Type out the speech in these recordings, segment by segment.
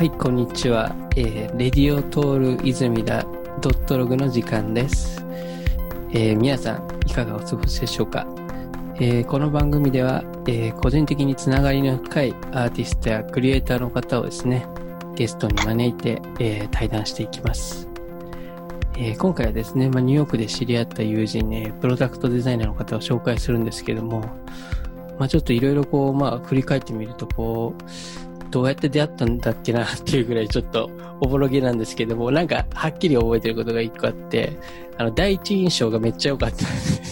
はい、こんにちは。えーレディオトール泉田ドットログの時間です。えー皆さん、いかがお過ごしでしょうか、えーこの番組では、えー個人的につながりの深いアーティストやクリエイターの方をですね、ゲストに招いて、えー対談していきます。えー今回はですね、まあ、ニューヨークで知り合った友人、えープロダクトデザイナーの方を紹介するんですけども、まあ、ちょっといろいろこう、まあ、振り返ってみると、こう、どうやって出会ったんだっけなっていうぐらいちょっとおぼろげなんですけども、なんかはっきり覚えてることが一個あって、あの、第一印象がめっちゃ良かったっ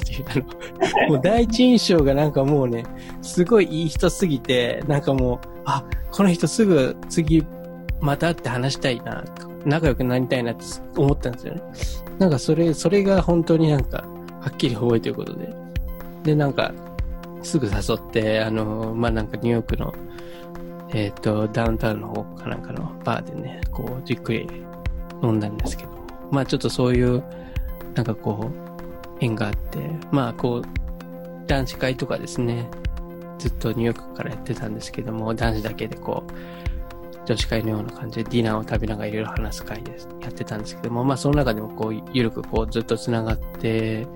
ていう、あの、もう第一印象がなんかもうね、すごいいい人すぎて、なんかもう、あ、この人すぐ次また会って話したいな、仲良くなりたいなって思ったんですよね。なんかそれ、それが本当になんか、はっきり覚えてることで。で、なんか、すぐ誘って、あの、まあ、なんかニューヨークの、えっ、と、ダウンタウンの方かなんかのバーでね、こう、じっくり飲んだんですけど、まあちょっとそういう、なんかこう、縁があって、まあこう、男子会とかですね、ずっとニューヨークからやってたんですけども、男子だけでこう、女子会のような感じでディナーを食べながらいろいろ話す会です。やってたんですけども、まあその中でもこう、ゆるくこう、ずっと繋がって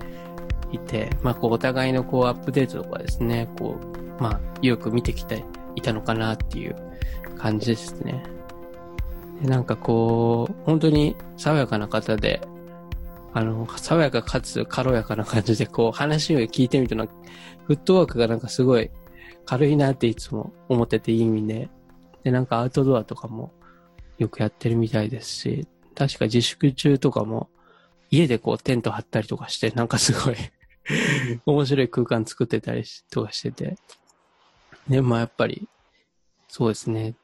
いて、まあこう、お互いのこう、アップデートとかですね、こう、まあ、よく見てきていたのかなっていう感じですね。でなんかこう、本当に爽やかな方で、あの、爽やかかつ軽やかな感じで、こう、話を聞いてみると、フットワークがなんかすごい軽いなっていつも思ってていい意味で、で、なんかアウトドアとかもよくやってるみたいですし、確か自粛中とかも家でこうテント張ったりとかして、なんかすごい 面白い空間作ってたりとかしてて。で、まあやっぱり、そうですね。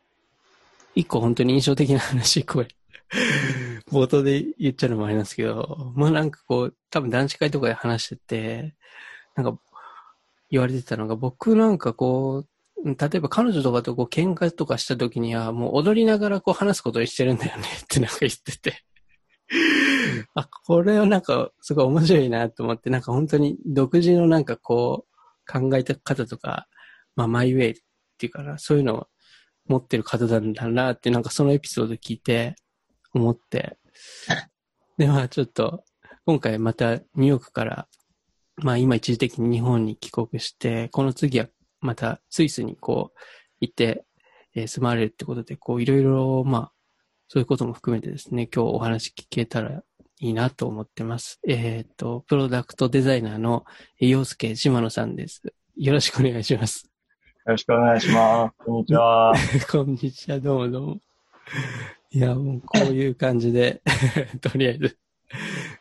一個本当に印象的な話、これ。冒頭で言っちゃうのもあれなんですけど、まあなんかこう、多分男子会とかで話してて、なんか言われてたのが、僕なんかこう、例えば彼女とかとこう喧嘩とかした時には、もう踊りながらこう話すことにしてるんだよね ってなんか言ってて。あ、これはなんかすごい面白いなと思って、なんか本当に独自のなんかこう考え方とか、まあマイウェイっていうかな、そういうのを持ってる方なんだなって、なんかそのエピソード聞いて思って。で、まあちょっと今回またニューヨークから、まあ今一時的に日本に帰国して、この次はまたスイスにこう行って、えー住まわれるってことで、こういろいろ、まあそういうことも含めてですね、今日お話聞けたらいいなと思ってます。えっ、と、プロダクトデザイナーのえー陽介島野さんです。よろしくお願いします。よろしくお願いします。こんにちは。こんにちは、どうもどうも。いや、もうこういう感じで、とりあえず、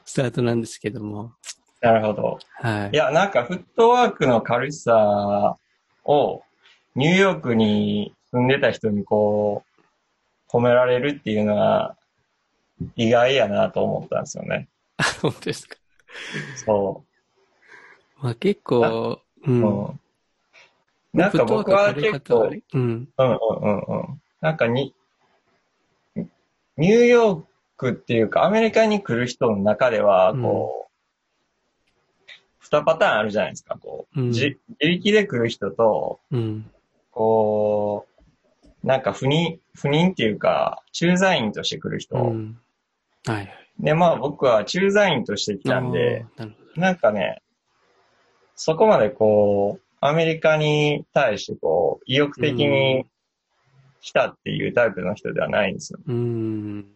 スタートなんですけども。なるほど。はいい。や、なんかフットワークの軽さをニューヨークに住んでた人にこう、褒められるっていうのは意外やなと思ったんですよね。あ本当ですか。そまあ結構、うう。ん。うん。なんか僕は結構、うん。うんうんうんうん。なんかに、ニューヨークっていうかアメリカに来る人の中では、こう、二パターンあるじゃないですか。こう、うんじ自力で来る人と、うん。こう、なんか不妊、不妊っていうか、駐在員として来る人。うん。はいはい。で、まあ僕は駐在員として来たんで、ななんかね、そこまでこう、アメリカに対してこう、意欲的に来たっていうタイプの人ではないんですよ。ど。うん。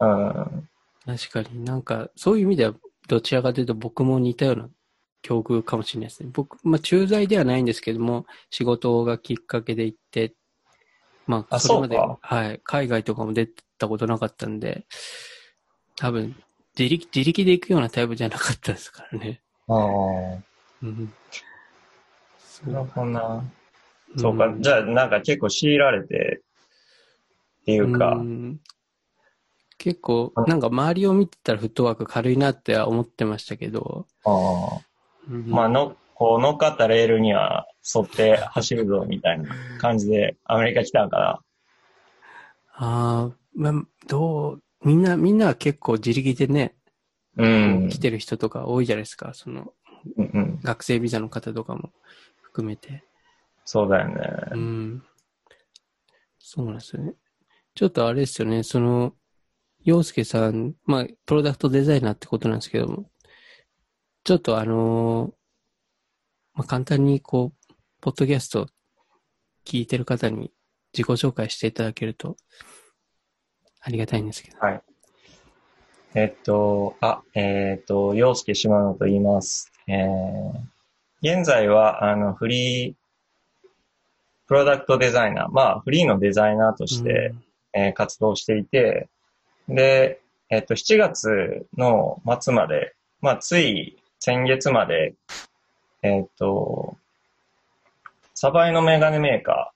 うん。確かになんか、そういう意味では、どちらかというと僕も似たような境遇かもしれないですね。僕、まあ、駐在ではないんですけども、仕事がきっかけで行って、まあ、あそれまで、はい、海外とかも出たことなかったんで、多分、自力、自力で行くようなタイプじゃなかったですからね。ああ。うん。そなるほどな。そうか。んじゃあ、なんか結構強いられて、っていうか、ん結構、なんか周りを見てたらフットワーク軽いなっては思ってましたけど、ああ。うんまあ、の、こう乗っかったレールには沿って走るぞ、みたいな感じでアメリカ来たんかな。ああ、まあ、どう、みんな、みんなは結構自力でね、うん。来てる人とか多いじゃないですか。その、うんうん。学生ビザの方とかも含めて。そうだよね。うん。そうなんですよね。ちょっとあれですよね、その、洋介さん、まあ、プロダクトデザイナーってことなんですけども、ちょっとあのーまあ、簡単にこう、ポッドキャスト聞いてる方に自己紹介していただけると、ありがたいんですけど。はい。えっと、あ、えっと、洋介島野と言います。えー、現在は、あの、フリー、プロダクトデザイナー、まあ、フリーのデザイナーとして、えー活動していて、で、えっと、7月の末まで、まあ、つい先月まで、えっと、サバイのメガネメーカ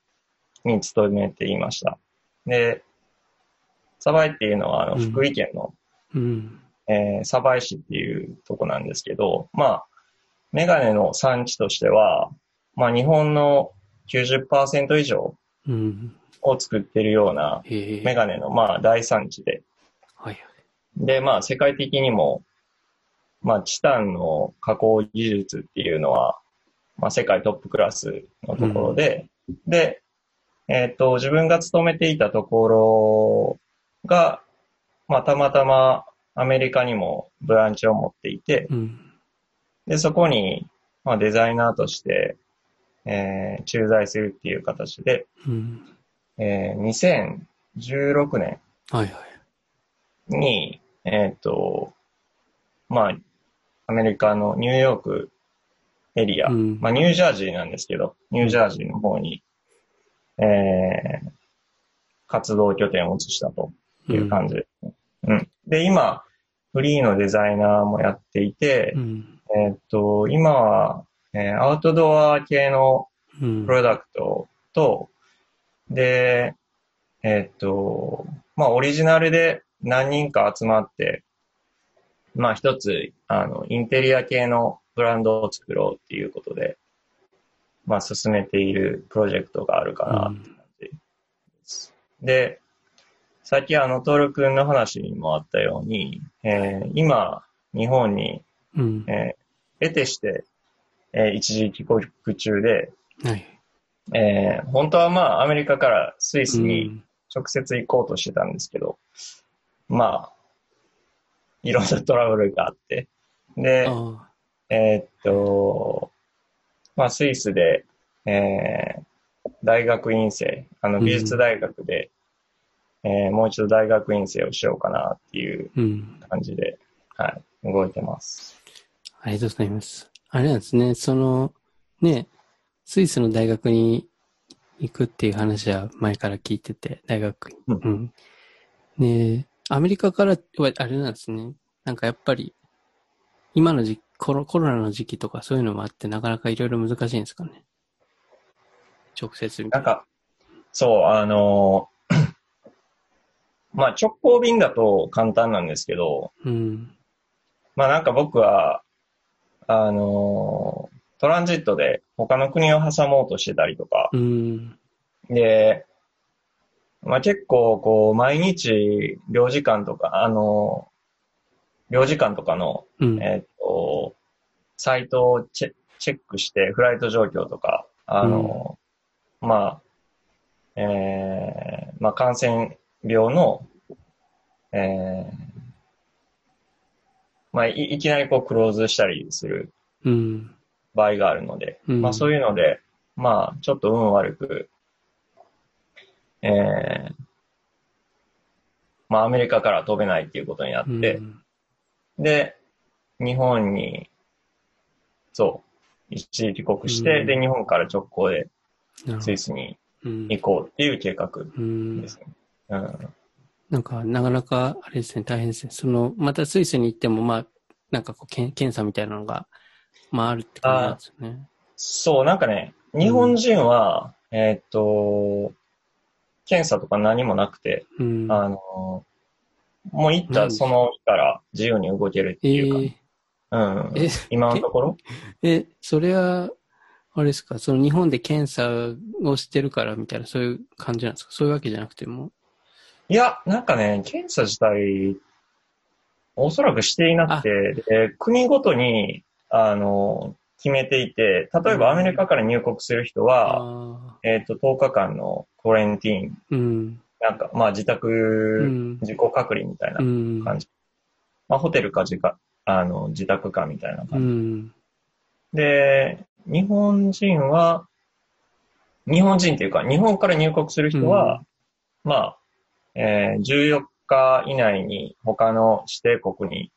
ーに勤めていました。で、サバイっていうのは、あの、うん福井県の、うん。えー鯖江市っていうとこなんですけど、まあ、メガネの産地としては、まあ、日本の90%以上うん。を作ってるような。メガネの、まあ、大産地で、はい。で、まあ、世界的にも、まあ、チタンの加工技術っていうのは、まあ、世界トップクラスのところで、で、えっ、と、自分が勤めていたところが、まあ、たまたまアメリカにもブランチを持っていて、うん。で、そこに、まあ、デザイナーとして、えー駐在するっていう形で、うん。えー2016年はいはい。に、えっ、と、まあ、アメリカのニューヨークエリア、うんまあ、ニュージャージーなんですけど、ニュージャージーの方に、えー活動拠点を移したという感じですね、うん。で、今、フリーのデザイナーもやっていてう、ん。えっ、と、今は、えーアウトドア系のうんプ。ロダクトと、で、えっと、まあ、オリジナルで何人か集まって、まあ、一つ、あの、インテリア系のブランドを作ろうっていうことで、まあ、進めているプロジェクトがあるかなって感じです。で、さっきあの、トール君の話にもあったように、えー今、日本に、うん。えー、得てして、えー一時帰国中で、はい。えー本当はまあアメリカからスイスうにん直接行こうとしてたんですけど、まあ、いろんなトラブルがあって、で、あえーっと、まあスイスで、えー大学院生、あのうん美術大学で、えーもう一度大学院生をしようかなっていう。感じで、はい、動いてます。ありがとうございます。あれなんですね、その、ね、スイスの大学に行くっていう話は前から聞いてて、大学に。うんうん。で、アメリカからはあれなんですね。なんかやっぱり、今の時期コロ、コロナの時期とかそういうのもあって、なかなかいろいろ難しいんですかね。直接みたな。ないんか、そう、あのまあ直行便だと簡単なんですけど、うん。まあなんか僕は、あのトランジットで他の国を挟もうとしてたりとか、うん。で、まあ結構こう毎日領事館とか、あの領事館とかの、うん。えっと、サイトをチェチェックして、フライト状況とか、あの、まあ、えー、まあ感染病の、えー、まあいいきなりこうクローズしたりするうん。場合があるので、うんまあそういうので、まあちょっと運悪く、えー、まあアメリカから飛べないっていうことになって、うんで、日本に、そう、一時帰国して、うんで、日本から直行でスイスにうん行こうっていう計画うんですね。うん。なんか、なかなか、あれですね、大変ですね。その、またスイスに行っても、まあ、なんかこう、検検査みたいなのが、まあ、あるって感じなんですよね。そう、なんかね、日本人は、えーっと、検査とか何もなくて、うん。あの、もう行ったその日から自由に動けるってえいうか、うん。え今のところ？え、それは、あれですか、その日本で検査をしてるからみたいな、そういう感じなんですか？そういうわけじゃなくても。いや、なんかね、検査自体、おそらくしていなくて、で国ごとに、あの、決めていて、例えばアメリカから入国する人は、あえっ、と、10日間のコレンティーンーうん。なんか、まあ自宅、うん。自己隔離みたいなうん。感じ。まあホテルか自か、あの、自宅かみたいなう感じ。ん。で、日本人は、日本人っていうか、日本から入国する人は、まあ、えー14日以内に他の指定国に、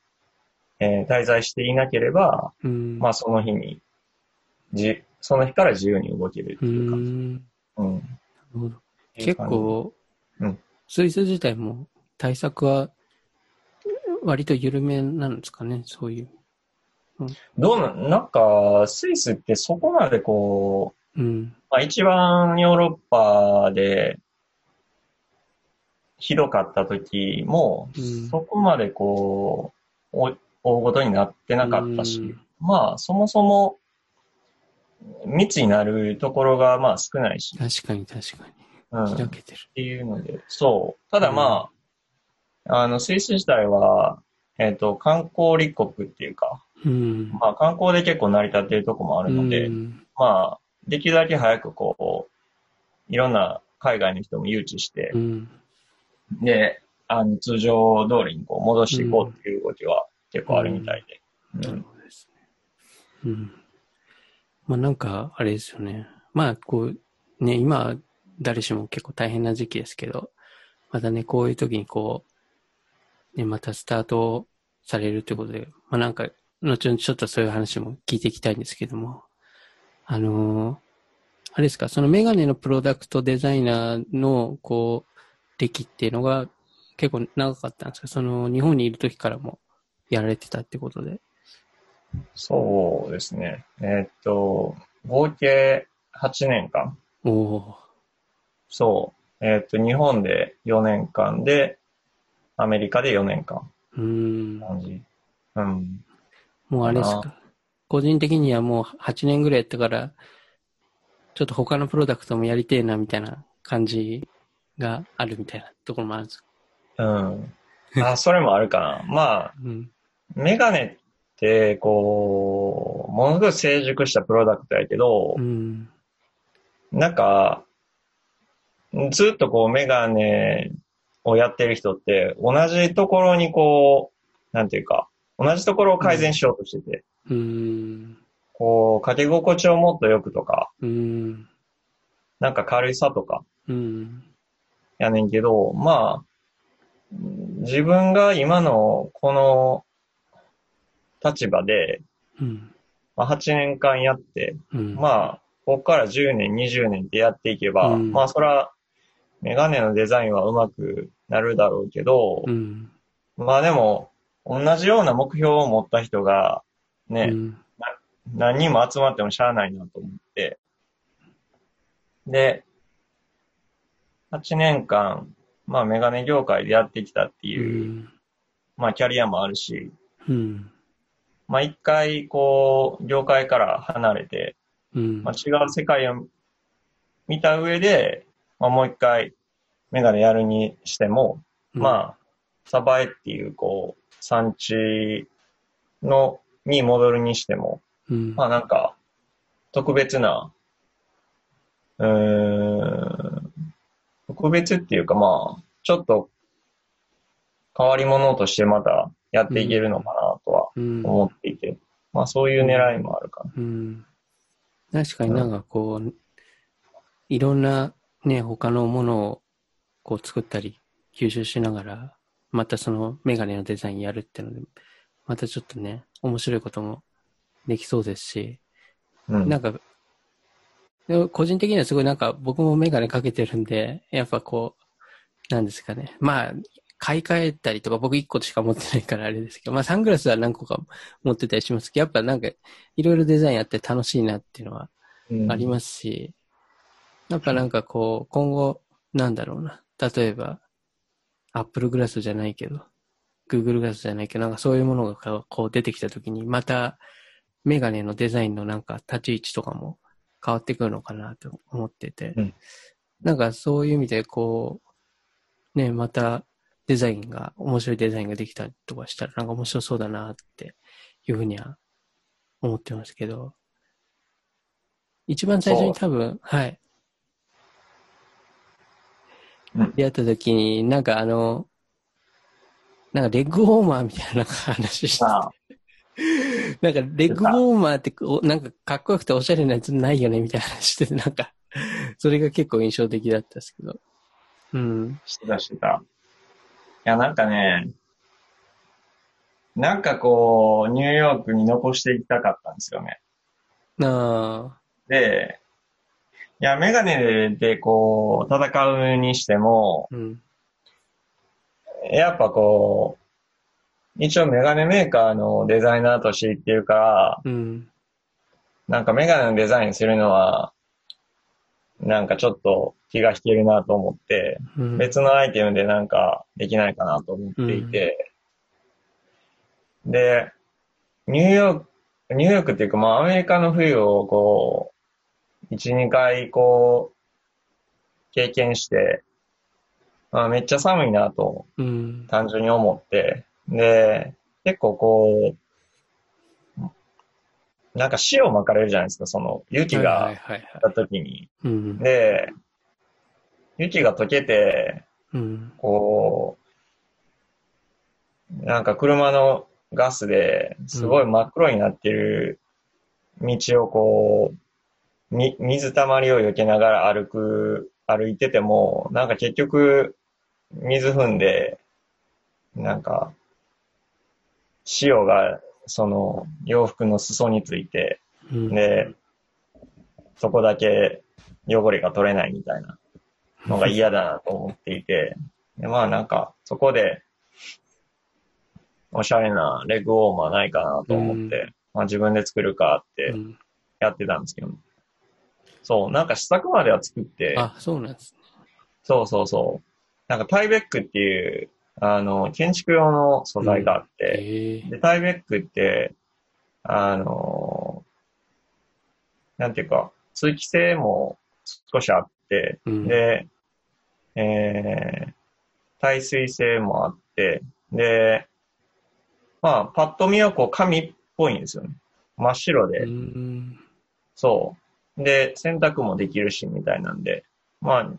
えー滞在していなければ、うん。まあその日に、じ、その日から自由に動けるってういうか、ん。うん。なるほど。っていう結感じ構うん、スイス自体も対策は割と緩めなんですかね、そういう。どうな、なんか、スイスってそこまでこう、うん。まあ一番ヨーロッパでひどかった時も、うんそこまでこう、お大ごとになってなかったし、うんまあそもそも密になるところがまあ少ないし、確かに確かうん、に。っ開けてる。ていうので、そう。ただまあ、あの、スイス自体は、えっ、と、観光立国っていうか、うん。まあ観光で結構成り立っているとこもあるので、うんまあ、できるだけ早くこう、いろんな海外の人も誘致してう、ん。で、あの、通常通りにこう戻していこうっていう動きは結構あるみたいで。なるほどですね。うん。まあなんか、あれですよね。まあこう、ね、今、誰しも結構大変な時期ですけど、またね、こういう時にこう、ね、またスタートされるということで、まあなんか、後々ちょっとそういう話も聞いていきたいんですけども、あのーあれですか、そのメガネのプロダクトデザイナーの、こう、歴っていうのが結構長かったんですか？その日本にいる時からもやられてたってことで。そうですね。えーっと、合計8年間。おおそう。えーっと、日本で4年間で、アメリカで4年間。ー。うーん。感じ。うん。もうあれですか？個人的にはもう8年ぐらいやってから、ちょっと他のプロダクトもやりてえなみたいな感じがあるみたいなところもあるんですか。うん。あ、それもあるかな。まあ、うん。メガネって、こう、ものすごい成熟したプロダクトやけどう、ん。なんか、ずっとこうメガネをやってる人って、同じところにこう、なんていうか、同じところを改善しようとしてて、うーん。こう、かけ心地をもっと良くとか、うーん。なんか軽さとか、うん。やねんけど、まあ、自分が今のこの立場で、うん。まあ、8年間やって、うん。まあ、ここから10年、20年ってやっていけば、うんまあ、そら、メガネのデザインは上手くなるだろうけど、うん。まあでも、同じような目標を持った人が、ね、うん。何人も集まってもしゃあないなと思って、で、8年間、まあメガネ業界でやってきたってういう、ん。まあキャリアもあるし、うん。まあ一回こう、業界から離れて、うんまあ、違う世界を見た上で、まあもう一回メガネやるにしても、まあ、サバエっていうこう、産地の、に戻るにしても、うん。まあなんか、特別な、うーん、特別っていうかまあ、ちょっと変わり者としてまたやっていけるのかなとはうん。思っていて、まあそういう狙いもあるかな。うん。確かになんかこう、いろんなね、他のものをこう作ったり、吸収しながら、またそのメガネのデザインやるっていうので、またちょっとね、面白いこともできそうですし、うん。なんか、でも個人的にはすごいなんか僕もメガネかけてるんで、やっぱこう、なんですかね。まあ、買い替えたりとか僕1個しか持ってないからあれですけど、まあサングラスは何個か持ってたりしますけど、やっぱなんかいろいろデザインやって楽しいなっていうのはうんありますし、やっぱなんかこう、今後、なんだろうな。例えば、アップルグラスじゃないけど、Google グラスじゃないけど、なんかそういうものがこうこう出てきたときに、またメガネのデザインのなんか立ち位置とかも変わってくるのかなと思ってて、うん。なんかそういう意味でこう、ね、またデザインが、面白いデザインができたりとかしたらなんか面白そうだなっていうふうには思ってますけど、一番最初に多分、はい。うん。出会った時に、なんかあの、なんかレッグウォーマーみたいな話して、なんかレッグウォーマーっておなんかかっこよくておしゃれなやつないよねみたいな話してて、なんか、それが結構印象的だったんですけど。うん。してたしてた。いや、なんかね、なんかこう、ニューヨークに残していきたかったんですよね。なあ。で、いや、メガネでこう、戦うにしても、うん。やっぱこう、一応メガネメーカーのデザイナーとして言ってるから、うん。なんかメガネのデザインするのは、なんかちょっと気が引けるなと思って、うん。別のアイテムでなんかできないかなと思っていて、で、ニューヨーク、ニューヨークっていうかまあアメリカの冬をこう、1、2回こう、経験して、まあめっちゃ寒いなとうん。単純に思って、で、結構こう、なんか塩巻かれるじゃないですか、その雪はいがはいはいはい。降った時に。うん。で、雪が溶けて、うん。こう、なんか車のガスですごい真っ黒になってる道をこう、み、水たまりを避けながら歩く、歩いてても、なんか結局、水踏んで、なんか、塩がその洋服の裾について、うん。で、そこだけ汚れが取れないみたいなのが嫌だなと思っていて、でまあなんか、そこで、おしゃれなレッグウォーマーないかなと思って、まあ自分で作るかってうんやってたんですけど、そう、なんか試作までは作って、あ、そうなんですね。そうそうそう、なんかタイベックっていう、あの、建築用の素材があって、ええで、タイベックって、あのなんていうか、通気性も少しあって、うん。で、えー、耐水性もあって、で、まあ、パッと見はこう紙っぽいんですよね。真っ白で、うん。そう。で、洗濯もできるし、みたいなんで、まあ、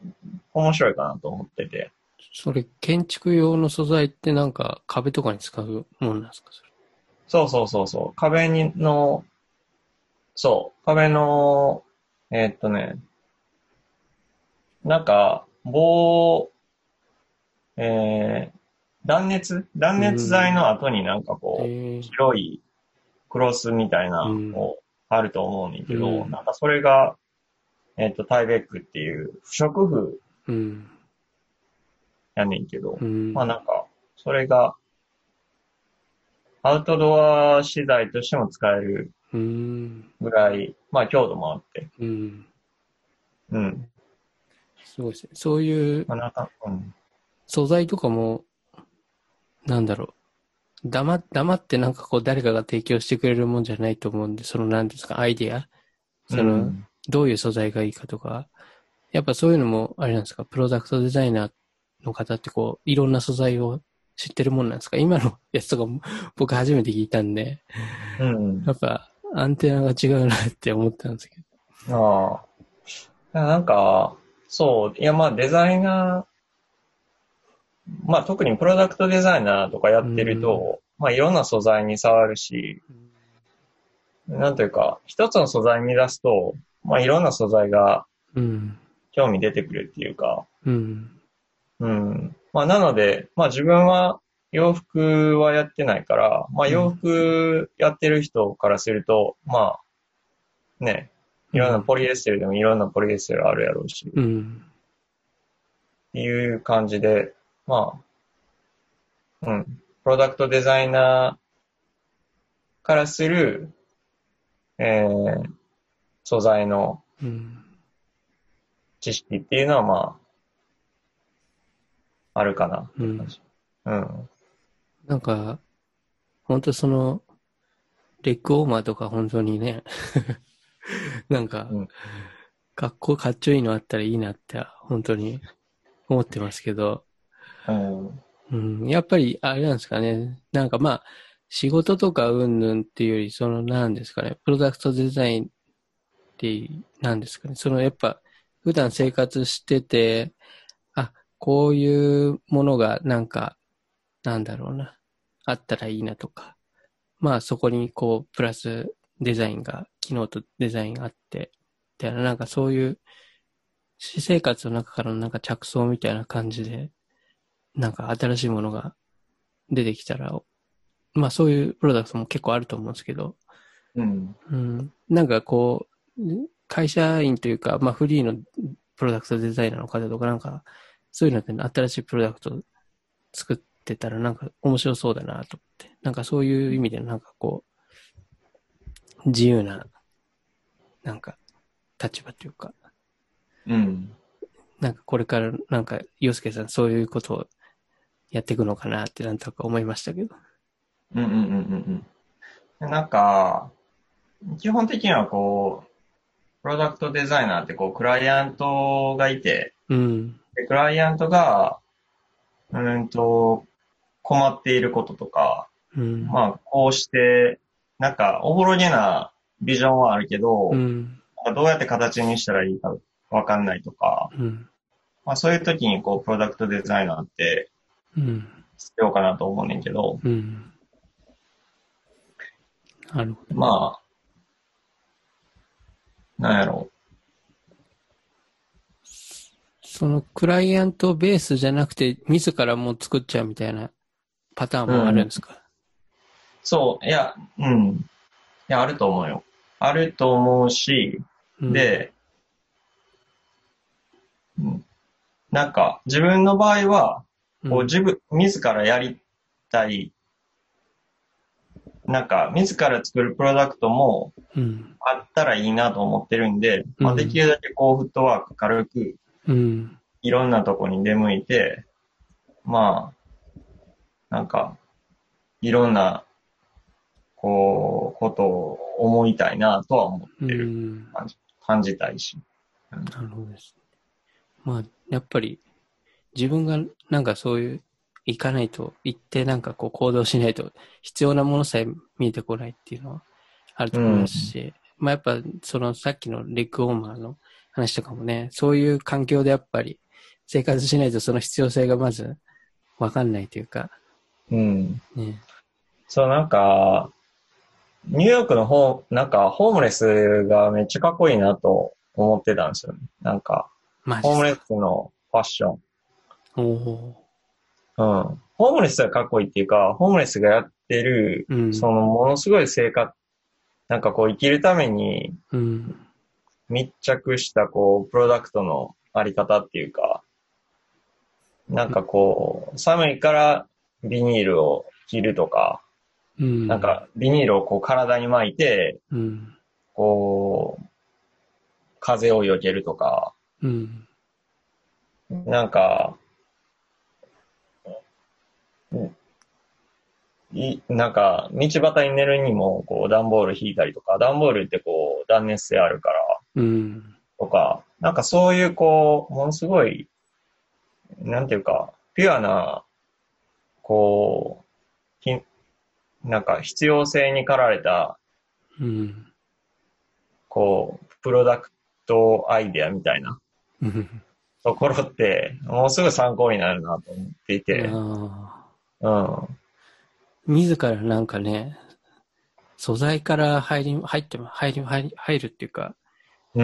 面白いかなと思ってて。それ、建築用の素材ってなんか壁とかに使うもんなんですか？それ。そうそうそうそう。壁にの、そう、壁の、えーっとね、なんか、棒、えー、断熱？断熱材の後になんかこう、ええ白いクロスみたいなうん。のあると思うんだけど、うん。なんかそれが、えーっと、タイベックっていう不織布うん。やねんけど、うん。まあなんか、それが、アウトドア資材としても使えるうん。ぐらい、まあ強度もあって、うん。うん。すごいですね。そういうまあなんか、うん。素材とかも、なんだろう。黙、黙ってなんかこう誰かが提供してくれるもんじゃないと思うんで、その何ですか、アイディアその、うんどういう素材がいいかとか、やっぱそういうのも、あれなんですか、プロダクトデザイナーの方ってこう、いろんな素材を知ってるもんなんですか？今のやつとかも 僕初めて聞いたんで、うん。やっぱアンテナが違うなって思ったんですけど。ああ。なんか、そう、いやまあデザイナー、まあ特にプロダクトデザイナーとかやってると、まあいろんな素材に触るし、なんというか、一つの素材見出すと、まあいろんな素材がうん。興味出てくるっていうか、うん。うん。まあなので、まあ自分は洋服はやってないから、まあ洋服やってる人からすると、まあ、ね、いろんなポリエステルでもいろんなポリエステルあるやろうし、っうん。ていう感じで、まあ、うん。プロダクトデザイナーからする、えー、素材のうん。知識っていうのはまあ、あるかなうん。うん。なんか、本当その、レッグウォーマーとか本当にね、なんかうん、かっこかっちょいいのあったらいいなって、本当に思ってますけど、うん。うん、やっぱり、あれなんですかね。なんかまあ、仕事とかうんぬんっていうより、その、なんですかね、プロダクトデザインって、なんですかね。その、やっぱ、普段生活してて、あ、こういうものがなんか、なんだろうな、あったらいいなとか、まあそこにこう、プラスデザインが、機能とデザインがあって、みたいな、なんかそういう、私生活の中からのなんか着想みたいな感じで、なんか新しいものが出てきたら、まあそういうプロダクトも結構あると思うんですけど、うん。うん、なんかこう、会社員というか、まあフリーのプロダクトデザイナーの方とかなんか、そういうのって新しいプロダクト作ってたらなんか面白そうだなと思って、なんかそういう意味でなんかこう、自由な、なんか、立場というか、うん。なんかこれからなんか、洋介さんそういうことをやっていくのかなってなんとか思いましたけど。うんうんうんうんうん。なんか、基本的にはこう、プロダクトデザイナーってこう、クライアントがいて、うん。でクライアントが、うんと、困っていることとか、うん。まあ、こうして、なんか、おぼろげなビジョンはあるけど、うん。どうやって形にしたらいいかわかんないとか、うん。まあそういう時にこう、プロダクトデザイナーってうん。必要かなと思うねんけど、うん。なるほど。まあ、なんやろそのクライアントベースじゃなくて、自らもう作っちゃうみたいなパターンもあるんですか、そう、いや、うん。いや、あると思うよ。あると思うし、うん、で、うんなんか、自分の場合は、うん、こう自分、自らやりたい、なんか、自ら作るプロダクトもうん。あったらいいなと思ってるんで、まあ、うんできるだけこう、フットワーク軽く、うん。いろんなとこに出向いて、まあ、なんか、いろんな、こう、ことを思いたいなとは思っうてる。ん。感じたいし。なるほどです。まあ、やっぱり、自分がなんかそういう、行かないと、行ってなんかこう行動しないと、必要なものさえ見えてこないっていうのはあると思いますし、まあやっぱ、そのさっきのレッグウォーマーの話とかもね、そういう環境でやっぱり生活しないとその必要性がまずわかんないというか、うん。ね。そう、なんか、ニューヨークのホー、なんか、ホームレスがめっちゃかっこいいなと思ってたんですよね。なんか、ホームレスのファッション。おおうん。ホームレスがかっこいいっていうか、ホームレスがやってる、ー。うん。そのものすごい生活、なんかこう生きるためにうん。密着したこう、プロダクトのあり方っていうか、なんかこう、寒いからビニールを着るとか、うん。なん、かビニールをこう体に巻いて、うん。こう、風を避けるとか、うん。なんか、うんい、なんか、道端に寝るにも、こう、段ボール引いたりとか、段ボールってこう、断熱性あるから、うん。とか、なんかそういうこう、ものすごい、なんていうか、ピュアな、こう、ひなんか必要性に駆られた、うん。こう、プロダクトアイデアみたいなうん。ところって、もうすぐ参考になるなと思っていて、あうん。ー自らなんかね、素材から入り、入っても、入り、入るっていうか、うん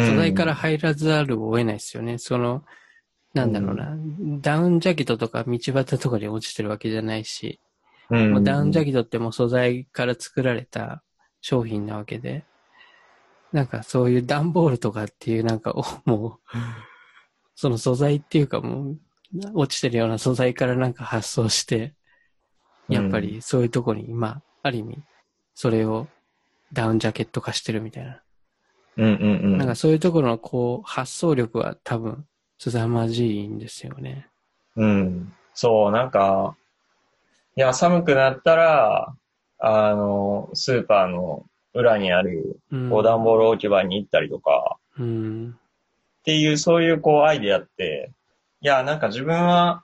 素材から入らざるを得ないですよね。その、なんだろうな、ダウンジャケットとか道端とかに落ちてるわけじゃないし、うん。もうダウンジャケットってもう素材から作られた商品なわけで、なんかそういう段ボールとかっていうなんか、お もう、その素材っていうかもう、落ちてるような素材からなんか発想して、やっぱりそういうとこに、まあ、ある意味、それをダウンジャケット化してるみたいな。うんうんうん。なんかそういうところのこう、発想力は多分、凄まじいんですよね。うん。そう、なんか、いや、寒くなったら、あの、スーパーの裏にある、うん。こう、段ボール置き場に行ったりとか、うん。っていう、そういう、こう、アイデアって、いや、なんか自分は、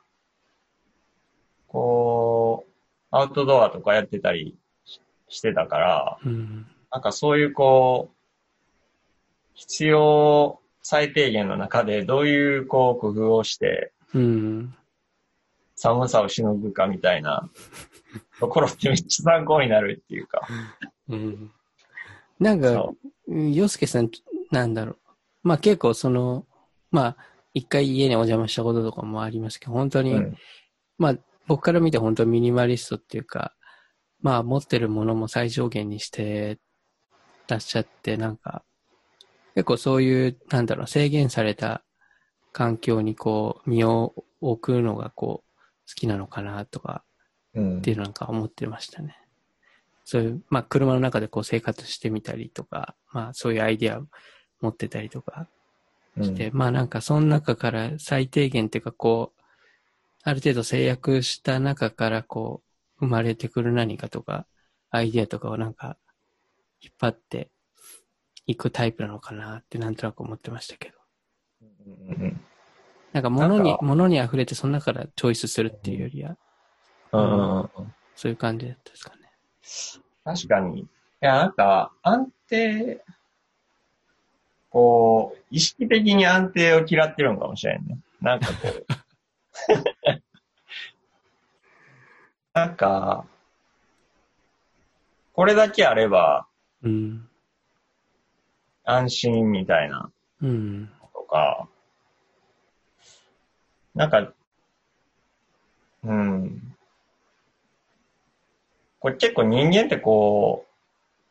こう、アウトドアとかやってたりししてたから、うん。なんかそういう、こう、必要最低限の中で、どういう、こう、工夫をして、うん。寒さをしのぐかみたいなところってめっちゃ参考になるっていうか。うん。なんかそ、洋介さん、なんだろう。まあ結構その、まあ、一回家にお邪魔したこととかもありますけど、本当に、うん。まあ、僕から見て本当ミニマリストっていうか、まあ、持ってるものも最小限にしてらっしゃって、なんか、結構そういう、なんだろう、制限された環境にこう、身を置くのがこう、好きなのかなとか、うんっていうのなんか思ってましたね。そういう、まあ、車の中でこう生活してみたりとか、まあ、そういうアイディアを持ってたりとかして、まあなんかその中から最低限っていうかこう、ある程度制約した中からこう、生まれてくる何かとか、アイディアとかをなんか、引っ張っていくタイプなのかなってなんとなく思ってましたけど。うんうんなんか物に物に溢れてその中からチョイスするっていうよりは、うんうんうんそういう感じだったですかね。確かに。いや、なんか、安定、こう、意識的に安定を嫌ってるのかもしれんね。なんかこう。なんか、これだけあればうん。安心みたいなうん。とか、なんか、うん。これ結構人間ってこう、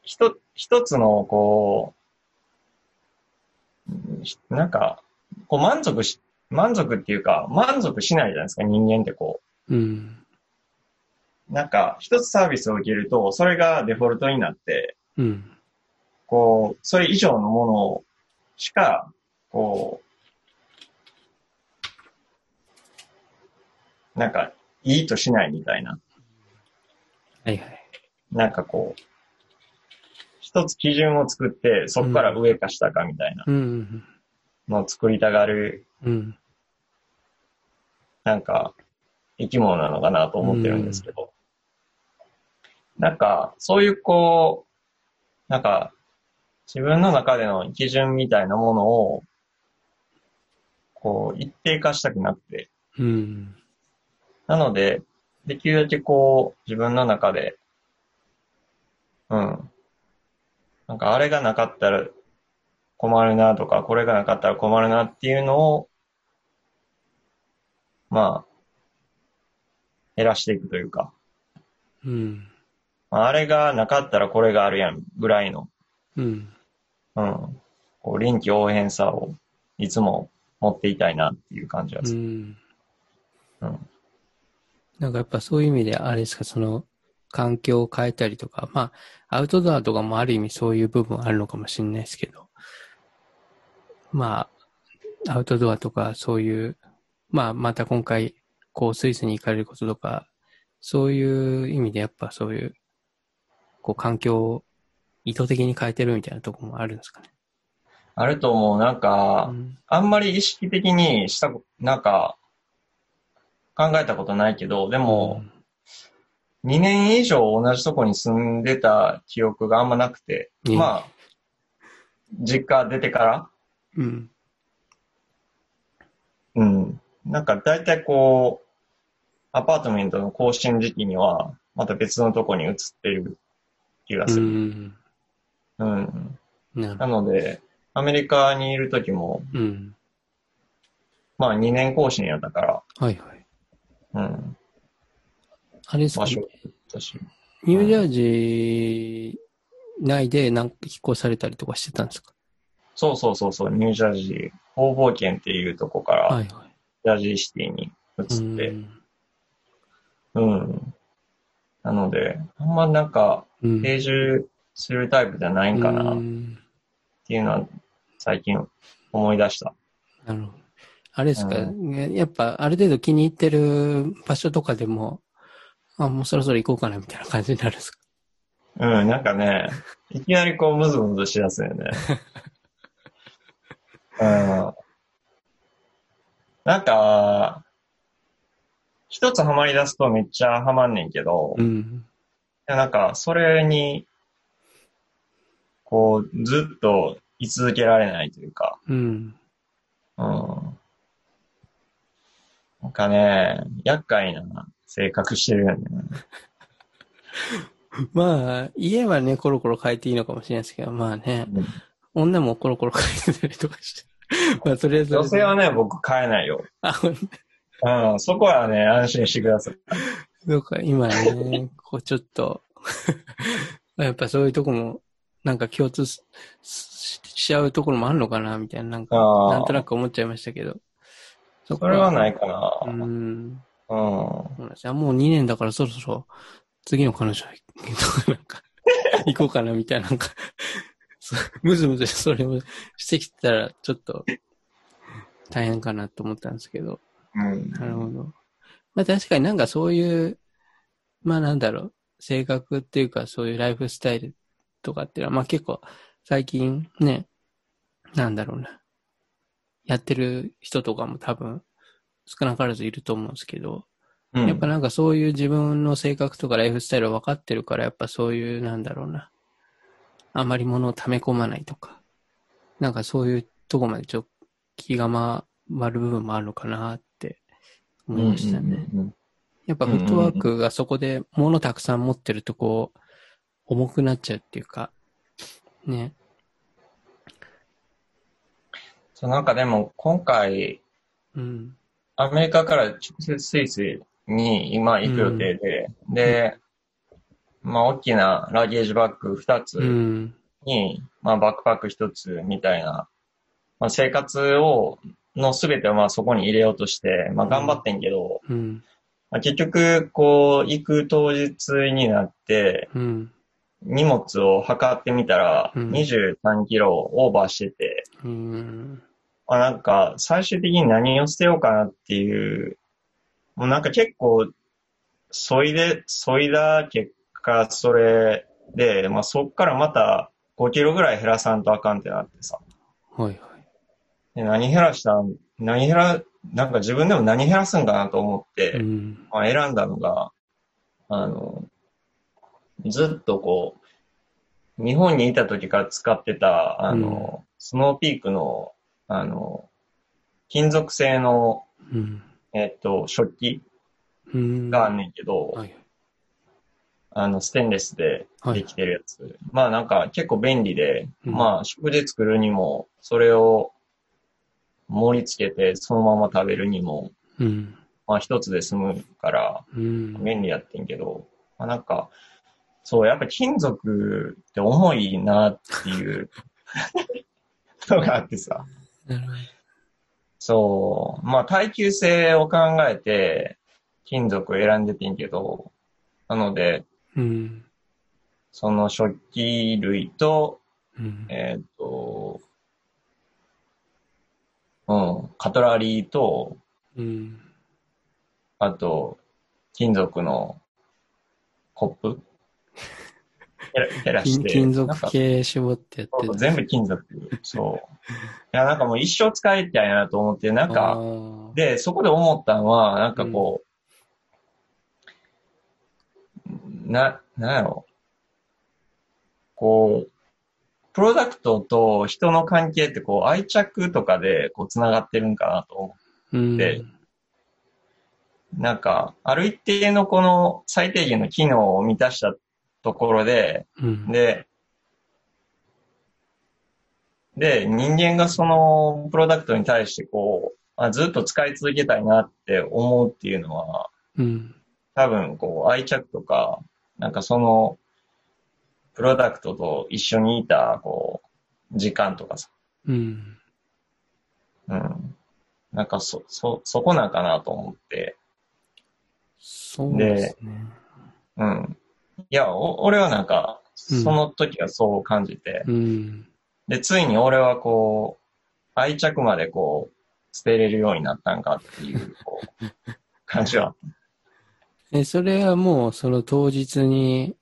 ひと、一つのこう、なんか、こう満足し、満足っていうか、満足しないじゃないですか、人間ってこううん。なんか、一つサービスを受けると、それがデフォルトになって、うん。こう、それ以上のものしか、こう、なんか、いいとしないみたいな。はいはい。なんかこう、一つ基準を作って、そこから上か下かみたいなうん。のを作りたがる、うん。なんか、生き物なのかなと思ってるんですけど。なんか、そういうこう、なんか、自分の中での基準みたいなものを、こう、一定化したくなくて。うん。なので、できるだけこう、自分の中で、うん。なんか、あれがなかったら困るなとか、これがなかったら困るなっていうのを、まあ、減らしていくというか、うん。まああれがなかったらこれがあるやんぐらいの、うん。うん。こう、臨機応変さをいつも持っていたいなっていう感じがうする。ん。うん。なんかやっぱそういう意味で、あれですか、その、環境を変えたりとか、まあ、アウトドアとかもある意味そういう部分あるのかもしれないですけど、まあ、アウトドアとかそういう、まあ、また今回、こう、スイスに行かれることとか、そういう意味でやっぱそういう、こう、環境を意図的に変えてるみたいなところもあるんですかね。あると思う。なんか、うんあんまり意識的にしたこ、なんか、考えたことないけど、でも、2年以上同じとこに住んでた記憶があんまなくて、うんまあ、実家出てから、うん。うん。なんか大体こう、アパートメントの更新時期には、また別のとこに移ってる気がうする。ん。うん。なので、アメリカにいる時も、ど。うん。まあ2年更新やったから、はいはい。うん。あれですか場、所だし。ニュージャージー内でなんか引っ越されたりとかしてたんですか？そうそうそうそう、ニュージャージー、方々県っていうとこから、はいはい。ジャージーシティに移って、うんうん。なので、あんまなんか、うん。定住するタイプじゃないんかなっうんていうのは、最近思い出した。なるほど。あれですか、うねやっぱある程度気に入ってる場所とかでも、あ、もうそろそろ行こうかなみたいな感じになるんですか？うん、なんかね、いきなりこう、ムズムズしだすよね。うん。なんか、一つハマり出すとめっちゃハマんねんけど、うん。なんか、それに、こう、ずっと居続けられないというか、うん。うん。なんかね、厄介な性格してるよね。まあ、家はね、コロコロ変えていいのかもしれないですけど、まあね、女もコロコロ変えてたりとかして。まあ、とりあえず。女性はね、僕変えないよ。あ、ほんうん、そこはね、安心してください。そうか、今ね、こうちょっと、やっぱそういうとこも、なんか共通しちゃうところもあるのかな、みたいな、なんか、なんとなく思っちゃいましたけど。そそれはい。ないかな。うん。うん。もう2年だからそろそろ、次の彼女となんか、行こうかな、みたいな、なんか、むずむずそれをしてきたら、ちょっと、大変かなと思ったんですけど。うん。なるほど。まあ確かになんかそういう、まあなんだろう、性格っていうかそういうライフスタイルとかっていうのは、まあ結構最近ね、なんだろうな、やってる人とかも多分少なからずいると思うんですけど、うん。やっぱなんかそういう自分の性格とかライフスタイルを分かってるから、やっぱそういうなんだろうな、あまり物を溜め込まないとか、なんかそういうとこまでちょっと気が回る部分もあるのかなって思いましたね。やっぱフットワークがそこで物たくさん持ってるとこう、重くなっちゃうっていうか、ね。そう、なんかでも今回、うん。アメリカから直接スイスに今行く予定で、で、まあ大きなラゲージバッグ2つうん。に、まあバックパック1つみたいな、まあ生活を、のすべてをまあそこに入れようとして、まあ頑張ってんけど、うん。まあ、結局、こう、行く当日になって、うん。荷物を測ってみたら、うん23キロオーバーしてて、うん。まあ、なんか、最終的に何を捨てようかなっていう、もうなんか結構、そいで、そいだ結果、それで、まあそっからまた5キロぐらい減らさんとあかんってなってさ。はいはい。で何減らしたん？何減ら、なんか自分でも何減らすんかなと思って、うん。まあ、選んだのが、あの、ずっとこう、日本にいた時から使ってた、あの、スノーピークの、あの、金属製の、うん。えっと、食器うん。があんねんけど、はい。あの、ステンレスではいできてるやつ。まあなんか結構便利で、うんまあ食事作るにも、それを盛り付けてそのまま食べるにも、うん。まあ一つで済むから、うん。便利やってんけど、まあ、なんか、そう、やっぱ金属って重いなっていう のがあってさ。そう、まあ耐久性を考えて金属を選んでてんけど、なので、うん。その食器類と、うん。えっ、と、うん、カトラリーと、うん。あと、金属のコップ減らして。金属系絞ってやってそう全部金属。そう。いや、なんかもう一生使いたいなと思って、なんあか、ーで、そこで思ったのは、なんかこう、な、なんやろ。こう、プロダクトと人の関係ってこう愛着とかでこう繋がってるんかなと思うん。でう。なんか、ある一定のこの最低限の機能を満たしたところで、うん。で、で、人間がそのプロダクトに対してこう、あずっと使い続けたいなって思うっていうのは、うん。多分こう愛着とか、なんかその、プロダクトと一緒にいた、こう、時間とかさ、うん。うん。なんかそ、そ、そこなんかなと思って、そうですね。うん。いや、お俺はなんか、うんその時はそう感じて、うん。で、ついに俺はこう、愛着までこう、捨てれるようになったんかっていう、こう、感じは。え、それはもうその当日に、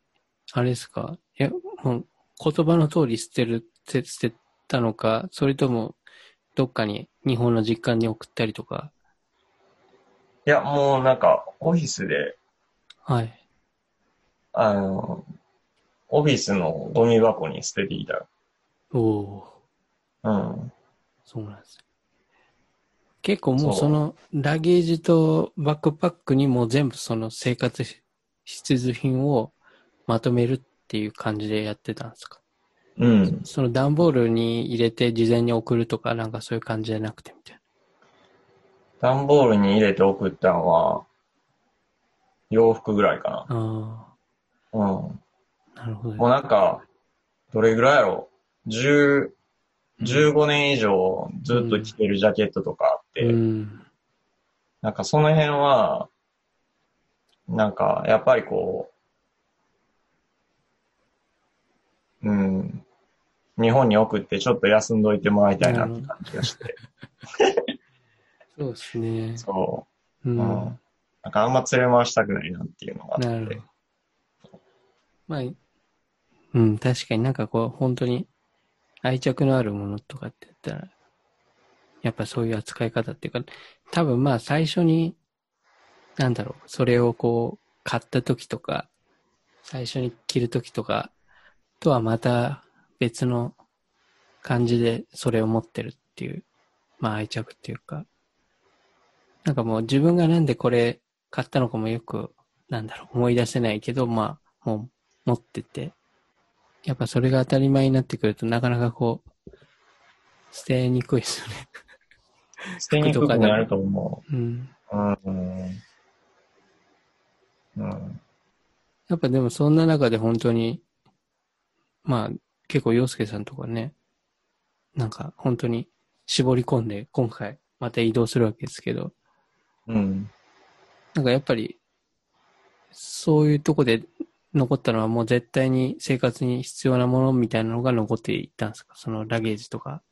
あれですか？いや、もう言葉の通り捨てる、捨て捨てたのか、それともどっかに日本の実家に送ったりとか？いや、もうなんか、オフィスで、はい。あの、オフィスのゴミ箱に捨てていた。おおうん。そうなんです。結構もうそのラゲージとバックパックにもう全部その生活必需品をまとめるっていう感じでやってたんですか？うん。その段ボールに入れて事前に送るとかなんかそういう感じじゃなくてみたい段ボールに入れて送ったのは、洋服ぐらいかな。あな。うん。あ、なるほどね。もうなんか、どれぐらいやろ？十、15年以上ずっと着てるジャケットとかあって、うん。なんかその辺は、なんかやっぱりこう、うん、日本に送ってちょっと休んどいてもらいたいなって感じがして、そうですね。そうう、ん。うん。なんかあんま連れ回したくないなっていうのがあってなる。ほど。まあ、うん、確かに。なんかこう、本当に愛着のあるものとかって言ったら、やっぱそういう扱い方っていうか、多分まあ最初に、なんだろう、それをこう、買った時とか、最初に着る時とか、とはまた別の感じでそれを持ってるっていう、まあ愛着っていうか、なんかもう自分がなんでこれ買ったのかもよく、なんだろう、思い出せないけど、まあ、もう持ってて、やっぱそれが当たり前になってくるとなかなかこう、捨てにくいですよね。捨てにくくなると思うん。う。うん。うん。やっぱでもそんな中で本当に、まあ結構洋介さんとかね、なんか本当に絞り込んで今回また移動するわけですけど、うん。なんかやっぱり、そういうとこで残ったのはもう絶対に生活に必要なものみたいなのが残っていったんですか？そのラゲージとか、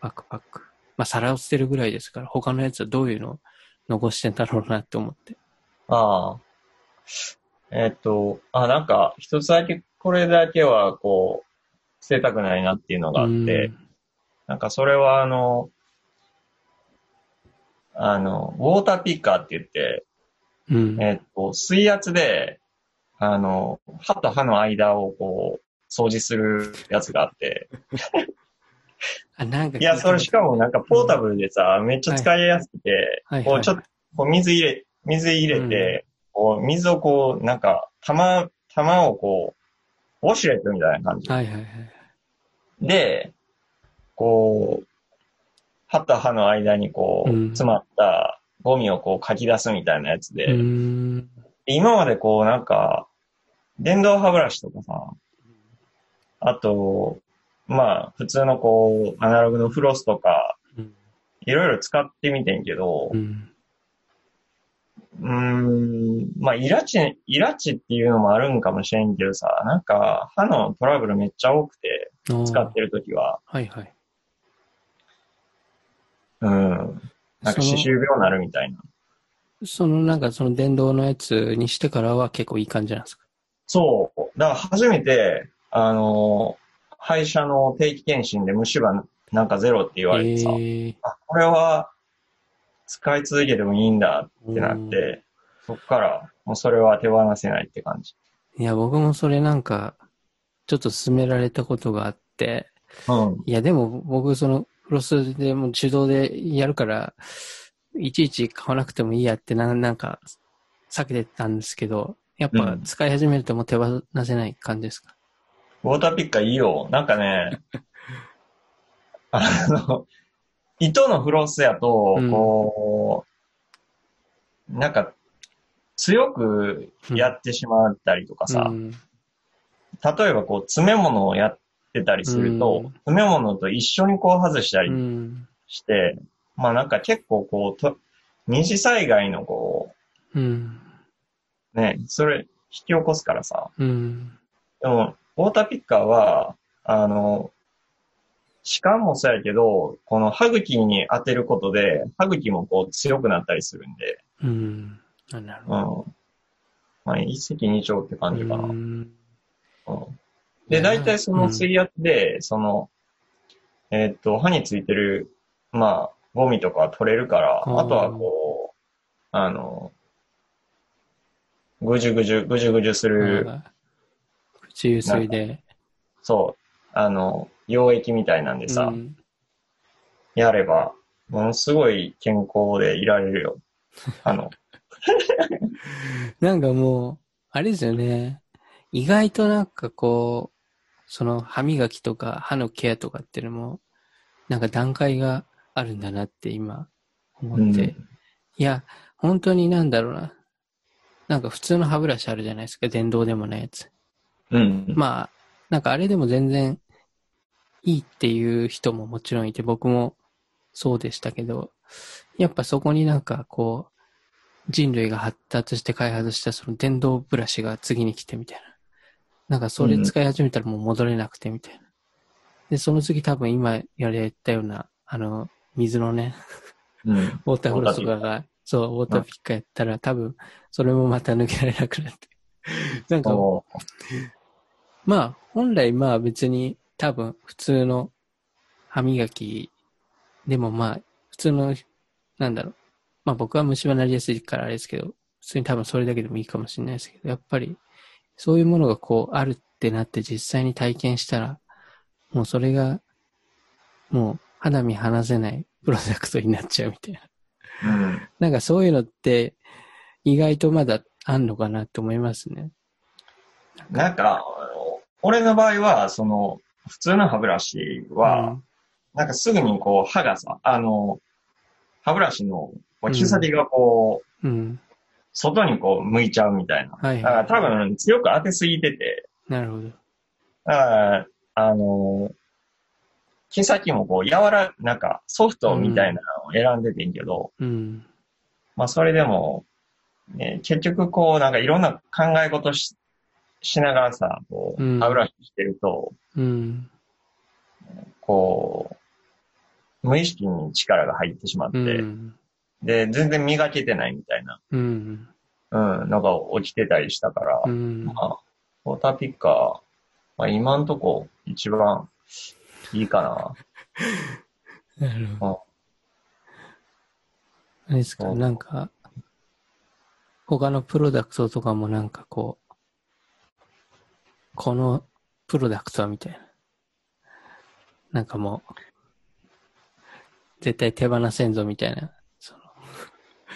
バックパック。まあ皿を捨てるぐらいですから、他のやつはどういうのを残してんだろうなって思って。ああ。えっと、あ、なんか、一つだけ、これだけは、こう、捨てたくないなっていうのがあって、なんかそれはあの、あの、ウォーターピッカーって言って、うん、うん。えっと、水圧で、あの、歯と歯の間をこう、掃除するやつがあって、あ、なんかいや、それしかもなんかポータブルでさ、めっちゃ使いやすくて、はい。こう、ちょっと、こう水入れ、水入れて、こう、水をこう、なんか、玉、玉をこう、ウォシュレットみたいな感じ。はいはいはい。で、こう、歯と歯の間にこう、うん。詰まったゴミをこうかき出すみたいなやつで、うーん。今までこうなんか、電動歯ブラシとかさ、あと、まあ、普通のこう、アナログのフロスとか、うんいろいろ使ってみてんけどう、ん。うーん、まあ、イラチ、イラチっていうのもあるんかもしれんけどさ、なんか、歯のトラブルめっちゃ多くて、使ってるときは、はいはい。うん、なんか歯周病になるみたいな。そのなんかその電動のやつにしてからは結構いい感じなんですか？そう。だから初めて、あの、歯医者の定期検診で虫歯なんかゼロって言われてさ、えーあ、これは使い続けてもいいんだってなって、そっからもうそれは手放せないって感じ。いや、僕もそれなんか、ちょっと勧められたことがあって、うん。いや、でも僕そのフロスでもう手動でやるから、いちいち買わなくてもいいやってななんか避けてたんですけど、やっぱ使い始めるともう手放せない感じですか、ウォーターピッカーいいよ。なんかね、あの、糸のフロスやと、うんこう、なんか、強くやってしまったりとかさ、うん例えばこう、詰め物をやってたりすると、うん詰め物と一緒にこう外したうりん。して、まあなんか結構こう、と二次災害のこうん。う、ね、それ引き起こすからさ。うん。でも、ウォーターピッカーは、あの、歯間もそうやけど、この歯茎に当てることで、歯茎もこう強くなったりするんで、うん。あなるほうど。ん。まあ一石二鳥って感じかな。うんうんで、大体その水圧で、その、えーっと、歯についてる、まあ、ゴミとかは取れるから、うんあとはこう、あの、ぐじゅぐじゅ、ぐじゅぐじゅする、なんか口ゆすいで。そう、あの、溶液みたいなんでさ、うんやればものすごい健康でいられるよ。あの、なんかもう、あれですよね。意外となんかこう、その歯磨きとか歯のケアとかっていうのも、なんか段階があるんだなって今思って。うんいや、本当になんだろうな。なんか普通の歯ブラシあるじゃないですか。電動でもないやつ。うん。まあ、なんかあれでも全然いいっていう人ももちろんいて、僕もそうでしたけど、やっぱそこになんかこう、人類が発達して開発したその電動ブラシが次に来てみたいな。なんかそれ使い始めたらもう戻れなくてみたいな。で、その次多分今やれたような、あの、水のね、うん。ウォーターフロスとかが、そう、ウォーターピッカーやったら多分それもまた抜けられなくなって。なんかそまあ、本来まあ別に多分普通の歯磨きでもまあ、普通の、なんだろう。まあ僕は虫歯になりやすいからあれですけど、普通に多分それだけでもいいかもしれないですけど、やっぱりそういうものがこうあるってなって実際に体験したら、もうそれが、もう肌身離せないプロダクトになっちゃうみたいな。う。うん。なんかそういうのって意外とまだあんのかなって思いますね。なんか、俺の場合は、その、普通の歯ブラシは、なんかすぐにこう歯がさ、あの、歯ブラシのこう毛先がこう。外にこう向いちゃうみたいな。はい、だからはい。多分強く当てすぎてて、なるほど。だから、あの、毛先もこう柔ら、なんかソフトみたいな選んでてんけど、うん。まあそれでも、ね、結局こうなんかいろんな考え事ししながらさ、こう、うん歯ブラシしてると、うん。こう、無意識に力が入ってしまって、うん。で、全然磨けてないみたいな、うん。うん、のが起きてたりしたから、うん。まあ、ウォーターピッカー、まあ今んとこ一番いいかな。なるほど。あれですか、なんか、他のプロダクトとかもなんかこう、このプロダクトはみたいな。なんかもう、絶対手放せんぞみたいな。その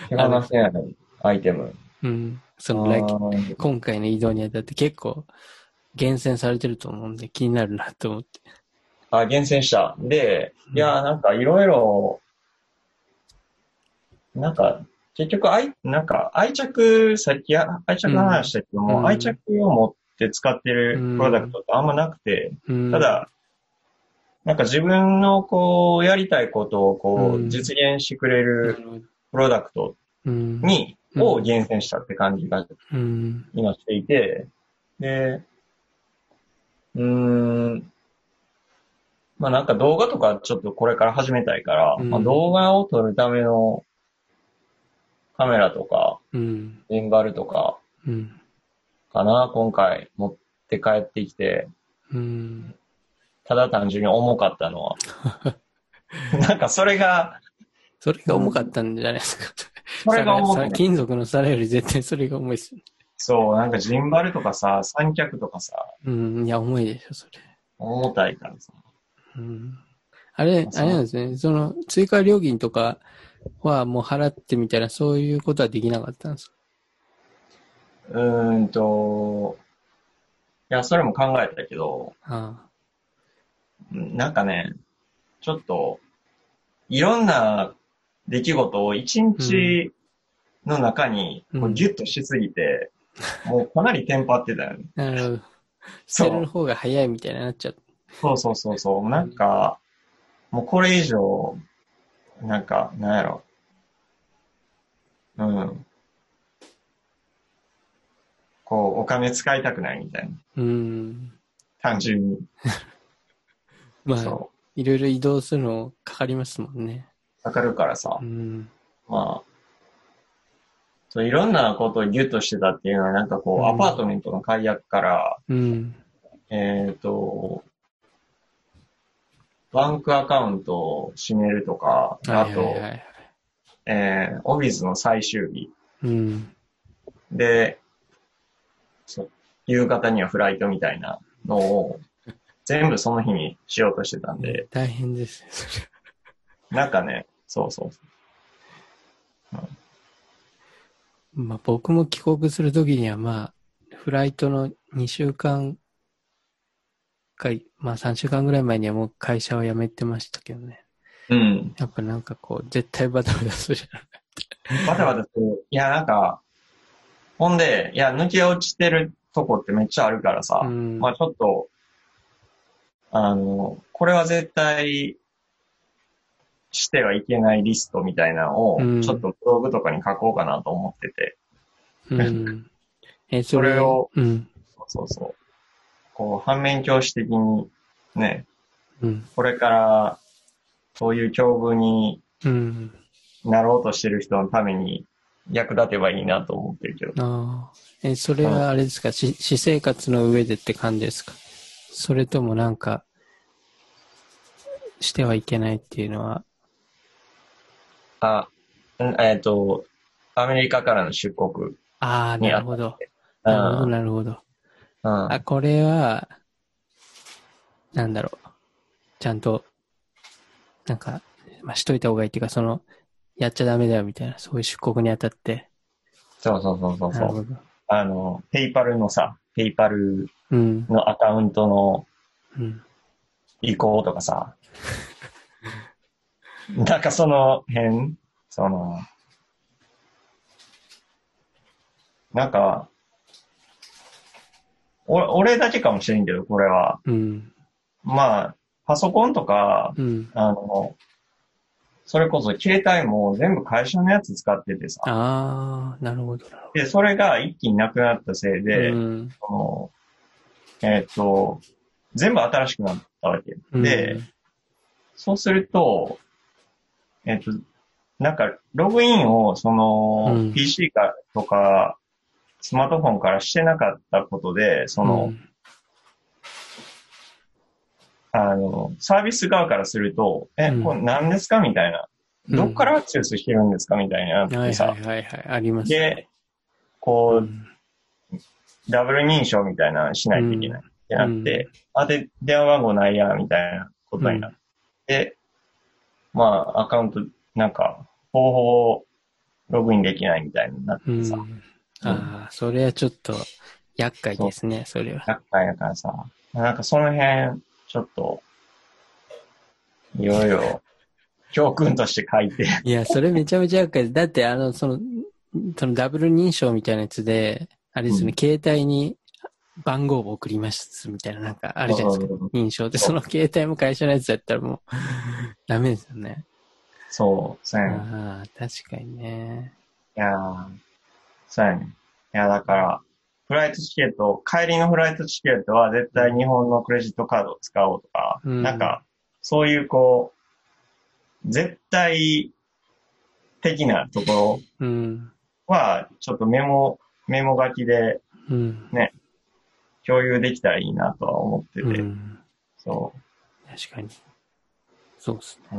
手放せないアイテム。うん。その今回の移動にあたって結構厳選されてると思うんで気になるなと思って。あ、厳選した。で、いや、なんかいろいろ、なんか、結局、愛、なんか、愛着、さっきあ愛着の話したけども、うん。愛着を持って使ってるプロダクトってあんまなくて、うん、ただ、なんか自分のこう、やりたいことをこう実現してくれなるプロダクトうん、に、うん。を厳選したって感じがうん、今していて、で、うーん、まあなんか動画とかちょっとこれから始めたいから、うん。まあ動画を撮るためのカメラとか、うん、ジンバルとかうん、かな、今回持って帰ってきて、うん。ただ単純に重かったのは。なんかそれが、それが重かったんじゃないですか。それが重皿くて、金属の皿より絶対それが重いですよね。そう、なんかジンバルとかさ、三脚とかさ、うん、いや、重いでしょ、それ。重たいからさ。うん。あれ、あれなんですね。その、追加料金とかはもう払ってみたいな、そういうことはできなかったんですか？うーんと、いや、それも考えたけど、あなんかね、ちょっと、いろんな出来事を一日の中にこううんギュッとしすぎて、もうかなりテンパってたよね。あ、なるほど。そう捨てる方が早いみたいになっちゃった。そうそうそうそう。なんか、もうこれ以上、なんか、なんやろ。うん。こう、お金使いたくないみたいな。うん。単純に。まあ、そいろいろ移動するのかかりますもんね。う。わかるからさう。ん。まあ、そういろんなことをギュッとしてたっていうのは、なんかこう、うんアパートメントの解約から、うん。えっ、と、バンクアカウントを閉めるとか、あと、はいはいはい。えーオフィスの最終日うん。で、夕方にはフライトみたいなのを、全部その日にしようとしてたんで、大変ですね、それ。なんかね、そうそうそう。まあ僕も帰国するときにはまあ、フライトの2週間か、まあ3週間ぐらい前にはもう会社は辞めてましたけどね。うん。やっぱなんかこう、絶対バタバタするじゃん。バタバタする。いや、なんか、ほんで、いや、抜け落ちてるとこってめっちゃあるからさ、うんまあちょっと、あの、これは絶対してはいけないリストみたいなのを、うんちょっとブログとかに書こうかなと思ってて、うん。え、それそれをうん。そうそう。こう、反面教師的に、ね、うん。これから、そういう境遇にうん。なろうとしてる人のために役立てばいいなと思ってるけど。ああ。え、それはあれですか、し私生活の上でって感じですか？それともなんか、してはいけないっていうのは、あ、んえっ、と、アメリカからの出国。ああ、なるほど。うなるほど、ん。なるほど。うんあ、これは、なんだろう。ちゃんと、なんか、まあ、しといた方がいいっていうか、その、やっちゃダメだよみたいな、そういう出国にあたって。そうそうそうそうそう。あの、ペイパルのさ、ペイパルうん。のアカウントのうん。移行とかさ、なんかその辺、その、なんか、お俺だけかもしれんけど、これは。うん。まあ、パソコンとか、うん。あの、それこそ携帯も全部会社のやつ使っててさ。ああ、なるほど、で、それが一気になくなったせいど。で、うん。そのえっ、と、全部新しくなったわけ。で、そうすると、えっ、と、なんか、ログインを、その、うん PC かとか、スマートフォンからしてなかったことで、その、うん。あの、サービス側からすると、え、うん。これ何ですかみたいな。うん。どっからアクセスしてるんですかみたいになっはいてさ。はいはいはい、あります。でね。、こう、うん。ダブル認証みたいなのしないといけない。ってなって、あ、で、電話番号ないや、みたいなことになって、まあ、アカウント、なんか、方法ログインできないみたいになっうん。てさ、ああ、それはちょっと厄介ですね、それは。厄介だからさ、なんかその辺、ちょっと、いろいろ、教訓として書いて、いや、それめちゃめちゃ厄介です。だって、あの、その、そのダブル認証みたいなやつで、あれですよね、うん携帯に番号を送りますみたいな、なんかあるじゃないですか。認証で、その携帯も会社のやつだったらもう、ダメですよね。そう、そうやああ、確かにね。やーそうやねん。いや、だから、フライトチケット、帰りのフライトチケットは絶対日本のクレジットカードを使おうとか、うんなんか、そういうこう、絶対的なとこうん。ろは、ちょっとメモ、メモ書きでうん。共有できたらいいなとは思ってて、うん。そ確かに。そうっすね。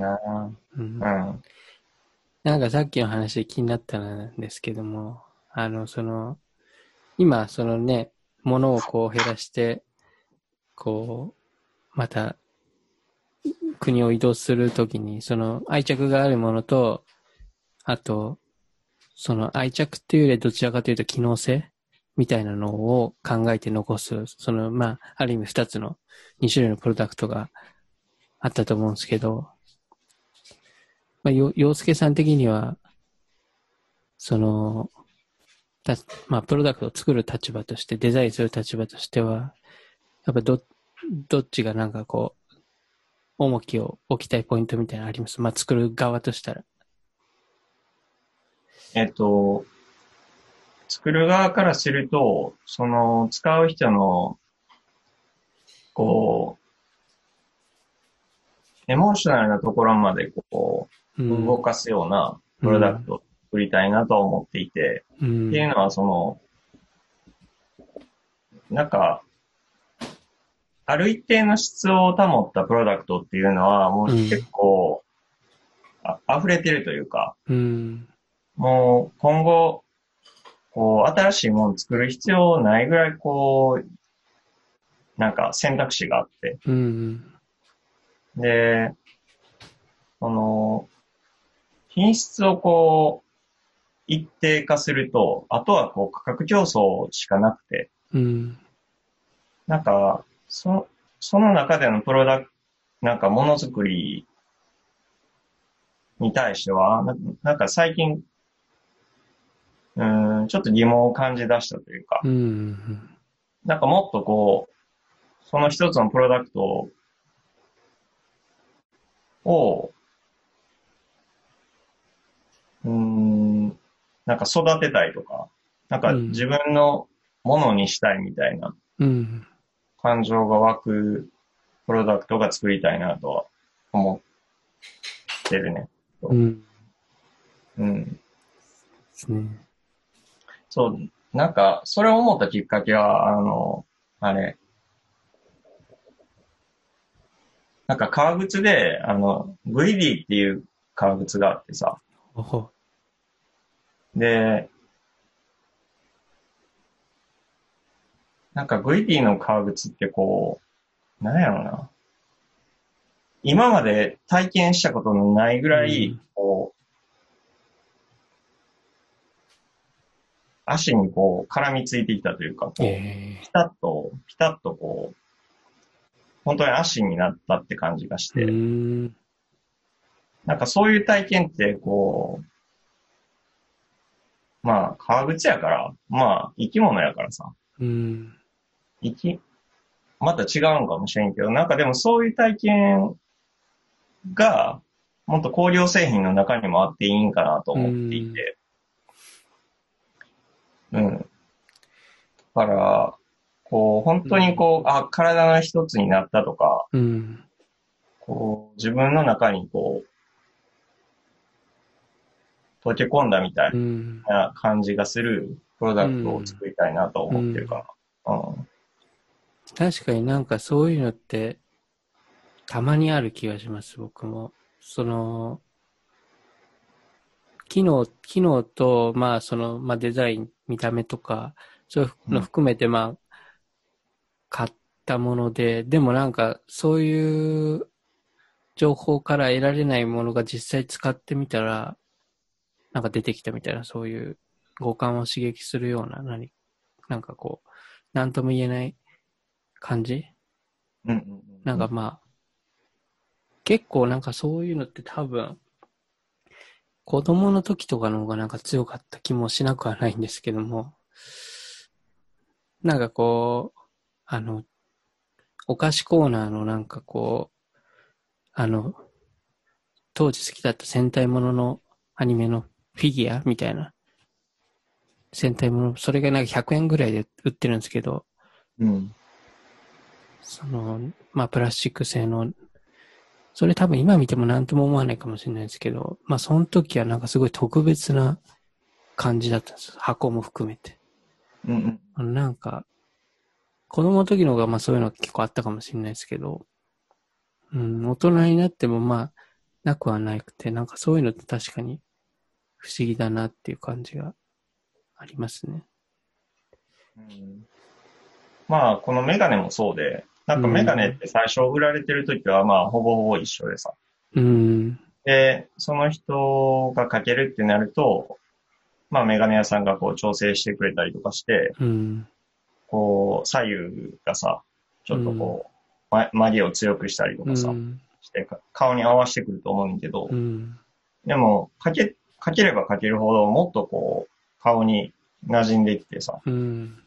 うん。なんかさっきの話で気になったんですけども、あの、その、今、そのね、物をこう減らして、こう、また、国を移動するときに、その愛着があるものと、あと、その愛着っていうよりどちらかというと機能性みたいなのを考えて残す、その、まあ、ある意味二つの、二種類のプロダクトがあったと思うんですけど、まあ、よ、洋介さん的には、その、たまあ、プロダクトを作る立場として、デザインする立場としては、やっぱど、どっちがなんかこう、重きを置きたいポイントみたいなのあります？まあ、作る側としたら。えっと、作る側からすると、その、使う人の、こう、エモーショナルなところまでこう、うん動かすようなプロダクトを作りたいなとは思っていて、うんっていうのはその、なんか、ある一定の質を保ったプロダクトっていうのは、もう結構、あ溢れてるというか、うん。もう今後、こう、新しいものを作る必要ないぐらい、こう、なんか選択肢があって。うん。で、その、品質をこう、一定化すると、あとはこう価格競争しかなくて、うん。なんか、そその中でのプロダクト、なんかものづくりに対しては、ななんか最近、うーん、ちょっと疑問を感じ出したというか、うん。なんかもっとこう、その一つのプロダクトを、うーん、なんか育てたいとか、なんかうん自分のものにしたいみたいなうん。感情が湧くプロダクトが作りたいなとは思ってるね。うん。うん。そう、なんか、それを思ったきっかけは、あの、あれ、なんか革靴で、あの、グリディっていう革靴があってさ。で、なんかグリディの革靴ってこう、なんやろな。今まで体験したことのないぐらい、うんこう、足にこう絡みついてきたというか、こう、えピタッと、ピタッとこう、本当に足になったって感じがしえて、うん。なんかそういう体験って、こう、まあ、革靴やから、まあ、生き物やからさ、うん。生き、また違うのかもしれんけど、なんかでもそういう体験が、もっと工業製品の中にもあっていいんかなと思っていて。うん。だから、こう、本当にこう、あ、体の一つになったとか、うん。こう、自分の中にこう、溶け込んだみたいうん。な感じがするプロダクトを作りたいなと思ってるかな。うん。確かになんかそういうのって、たまにある気がします、僕も。その、機能、機能と、まあその、まあデザイン、見た目とか、そういうの含めて、まあ、買ったもので、でもなんかそういう情報から得られないものが実際使ってみたら、なんか出てきたみたいな、そういう五感を刺激するような、何、なんかこう、なんとも言えない感じ？うんうんうん。なんかまあ、結構なんかそういうのって多分、子供の時とかの方がなんか強かった気もしなくはないんですけども、なんかこう、あの、お菓子コーナーのなんかこう、あの、当時好きだった戦隊もののアニメのフィギュアみたいな、戦隊もの、それがなんか100円ぐらいで売ってるんですけど、うん。その、まあ、プラスチック製の、それ多分今見ても何とも思わないかもしれないですけど、まあ、その時はなんかすごい特別な感じだったんです。箱も含めて。うんうん。なんか、子供の時の方がまあそういうの結構あったかもしれないですけど、うん、大人になってもまあ、なくはなくて、なんかそういうのって確かに不思議だなっていう感じがありますね。うん。まあ、このメガネもそうで、なんかメガネって最初売られてる時はまあ、ほぼほぼ一緒でさ。うん、で、その人がかけるってなると、まあ、メガネ屋さんがこう調整してくれたりとかして、うん、こう、左右がさ、ちょっとこう、ま、曲げを強くしたりとうかさ、ん、して、か顔に合わせてくると思うんだけどう、ん、でも、かけ、かければかけるほど、もっとこう、顔に馴染んできてさ、うん、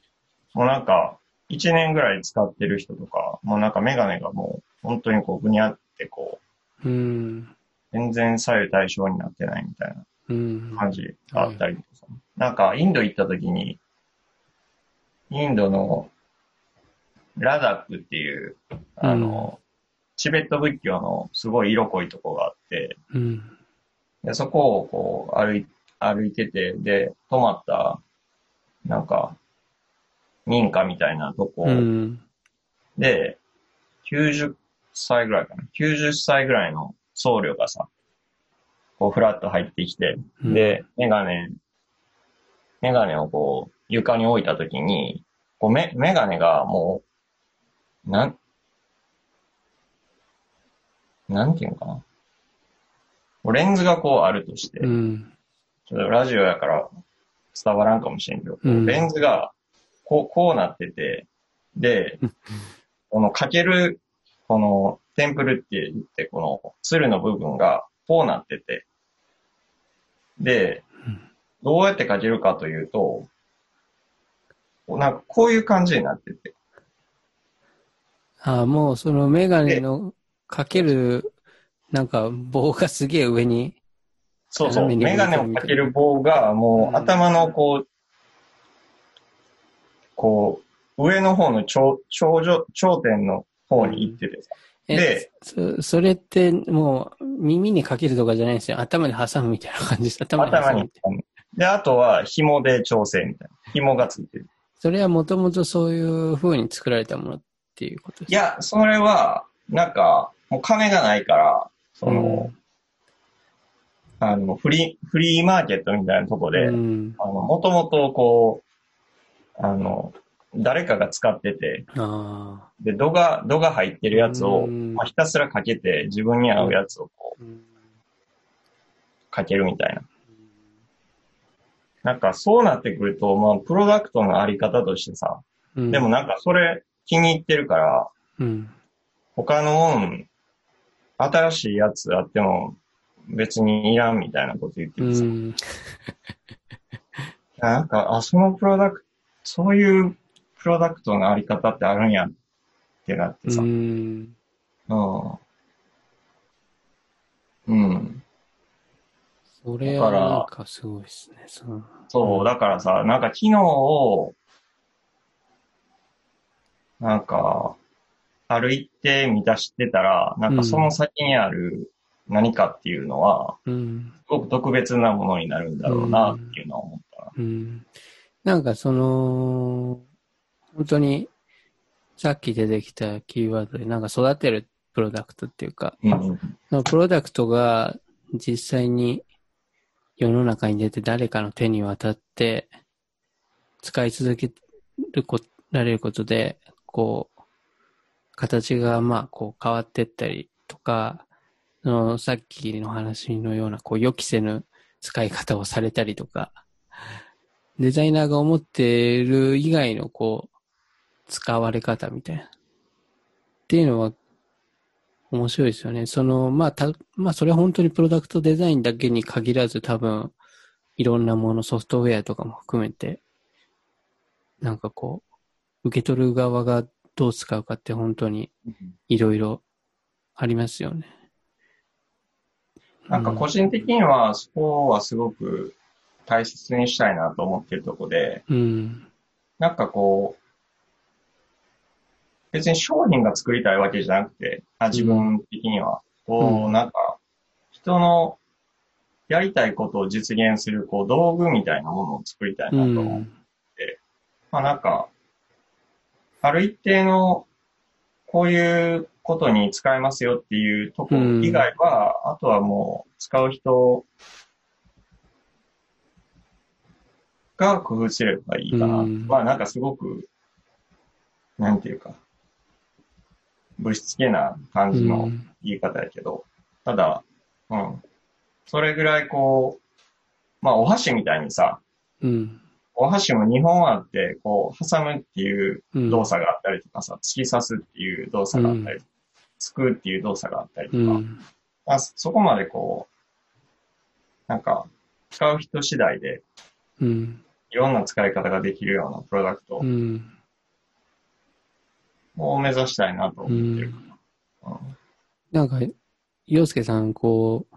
もうなんか、一年ぐらい使ってる人とか、もうなんかメガネがもう、本当にこう、ぐにゃってこう、うん、全然左右対称になってないみたいなうん、感じがあったりとかさ。なんか、インド行った時に、インドのラダックっていう、あの、チベット仏教のすごい色濃いとこがあって、うん、でそこをこう歩い、歩いてて、で、泊まった、なんか、民家みたいなとこうん、で、90歳ぐらいかな。90歳ぐらいの僧侶がさ、こうフラッと入ってきて、うんで、メガネ、メガネをこう床に置いたときに、こうメメガネがもう、なん、なんていうのかな。レンズがこうあるとして、うん。ラジオやから伝わらんかもしれんけど、うん。レンズがこう、こうなってて、で、このかける、このテンプルって言って、この鶴の部分がこうなってて、でうん、どうやってかけるかというと、なんかこういう感じになってて、ああ、もうそのメガネのかける、なんか棒がすげえ上に、そうそう、メガネをかける棒がもうんう頭のこう、こう、上の方の頂、頂上、頂点の方に行っててさ。えで、そそれってもう耳にかけるとかじゃないんですよ。頭に挟むみたいな感じです。頭に挟むみたいな。。で、あとは紐で調整みたいな。紐がついてる。それはもともとそういう風に作られたものっていうことですいや、それは、なんか、もう金がないから、その、あの、フリー、フリーマーケットみたいなとこで、うん。あの、もともとこう、あの、誰かが使ってて。で、度が、度が入ってるやつを、うんまあ、ひたすらかけて、自分に合うやつをこう、うんかけるみたいな。なんか、そうなってくると、まあ、プロダクトのあり方としてさ、うんでも、なんか、それ気に入ってるから、うん。他のもん、新しいやつあっても、別にいらんみたいなこと言ってうてさ、ん。なんか、あ、そのプロダクト、そういうプロダクトのあり方ってあるんやってなってさ、うん。うん。うん。それはなんかすごいですね。そう。そう、だからさ、なんか機能を、なんか、ある一定満たしてたら、なんかその先にある何かっていうのは、うん。すごく特別なものになるんだろうなっていうのは思ったな。うん。なんかその、本当に、さっき出てきたキーワードで、なんか育てるプロダクトっていうか、うんのプロダクトが実際に世の中に出て誰かの手に渡って使い続けるこられることで、こう、形がまあこう変わってったりとか、そのさっきの話のようなこう予期せぬ使い方をされたりとか、デザイナーが思っている以外のこう、使われ方みたいな。っていうのは面白いですよね。その、まあ、た、まあ、それは本当にプロダクトデザインだけに限らず多分、いろんなもの、ソフトウェアとかも含めて、なんかこう、受け取る側がどう使うかって本当にいろいろありますよね。なんか個人的には、そこはすごく大切にしたいなと思ってるとこで、うん。なんかこう、別に商品が作りたいわけじゃなくて、あ自分的には、こう、うんなんか、人のやりたいことを実現する、こう、道具みたいなものを作りたいうなと思う。ん。まあなんか、ある一定の、こういうことに使えますよっていうところ以外は、あとはもう、使う人が工夫すればいいかな。うんまあなんかすごく、なんていうか、ぶしつけな感じのうん言い方やけど、ただ、うん。それぐらいこう、まあお箸みたいにさ、うん。お箸も2本あって、こう、挟むっていううん。動作があったりとかさ、突き刺すっていう動作があったり、すくうっていう動作があったりとか、うん。まあ、そこまでこう、なんか、使う人次第で、うん。いろんな使い方ができるようなプロダクトうん。を目指したいなとう思ってる。ん。うんなんか、洋介さん、こう、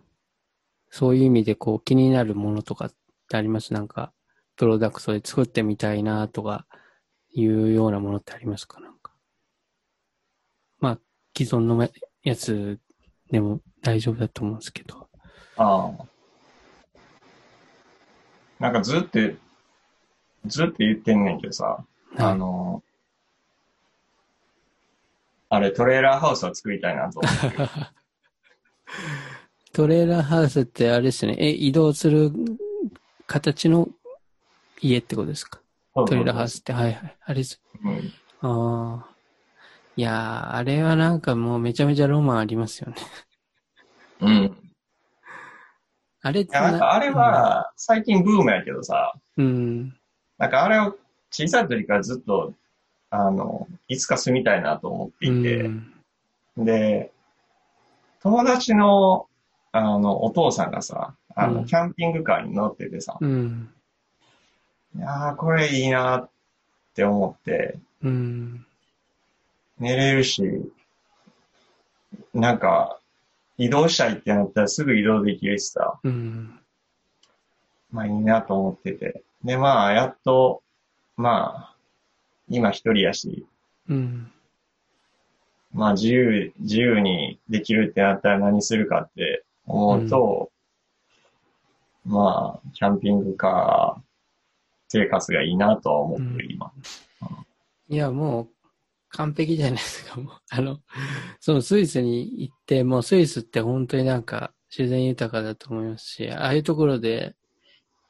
そういう意味で、こう、気になるものとかってあります？なんか、プロダクトで作ってみたいなとか、いうようなものってありますか？なんか。まあ、既存のやつでも大丈夫だと思うんですけど。ああ。なんかずっと、ずっと言ってんねんけどさ、あはい。の、あれ、トレーラーハウスは作りたいなと思ってる。トレーラーハウスってあれですね。え、移動する形の家ってことですか？トレーラーハウスって、はいはい。あれです。うんああ。いやー、あれはなんかもうめちゃめちゃロマンありますよね。うん。あれってなんかあれは、最近ブームやけどさ、うん。なんかあれを小さい時からずっと、あの、いつか住みたいなと思っていて、うん。で、友達の、あの、お父さんがさ、あの、うんキャンピングカーに乗っててさ、うん。いやー、これいいなって思って、うん。寝れるし、なんか、移動したいってなったらすぐ移動できるしさ、うん。まあいいなと思ってて。で、まあ、やっと、まあ、今一人やし、うん。まあ自由、自由にできるってなったら何するかって思うと、まあ、キャンピングカー生活がいいなとは思ってる、今。いや、もう、完璧じゃないですか。もう、あの、そのスイスに行って、もうスイスって本当になんか自然豊かだと思いますし、ああいうところで、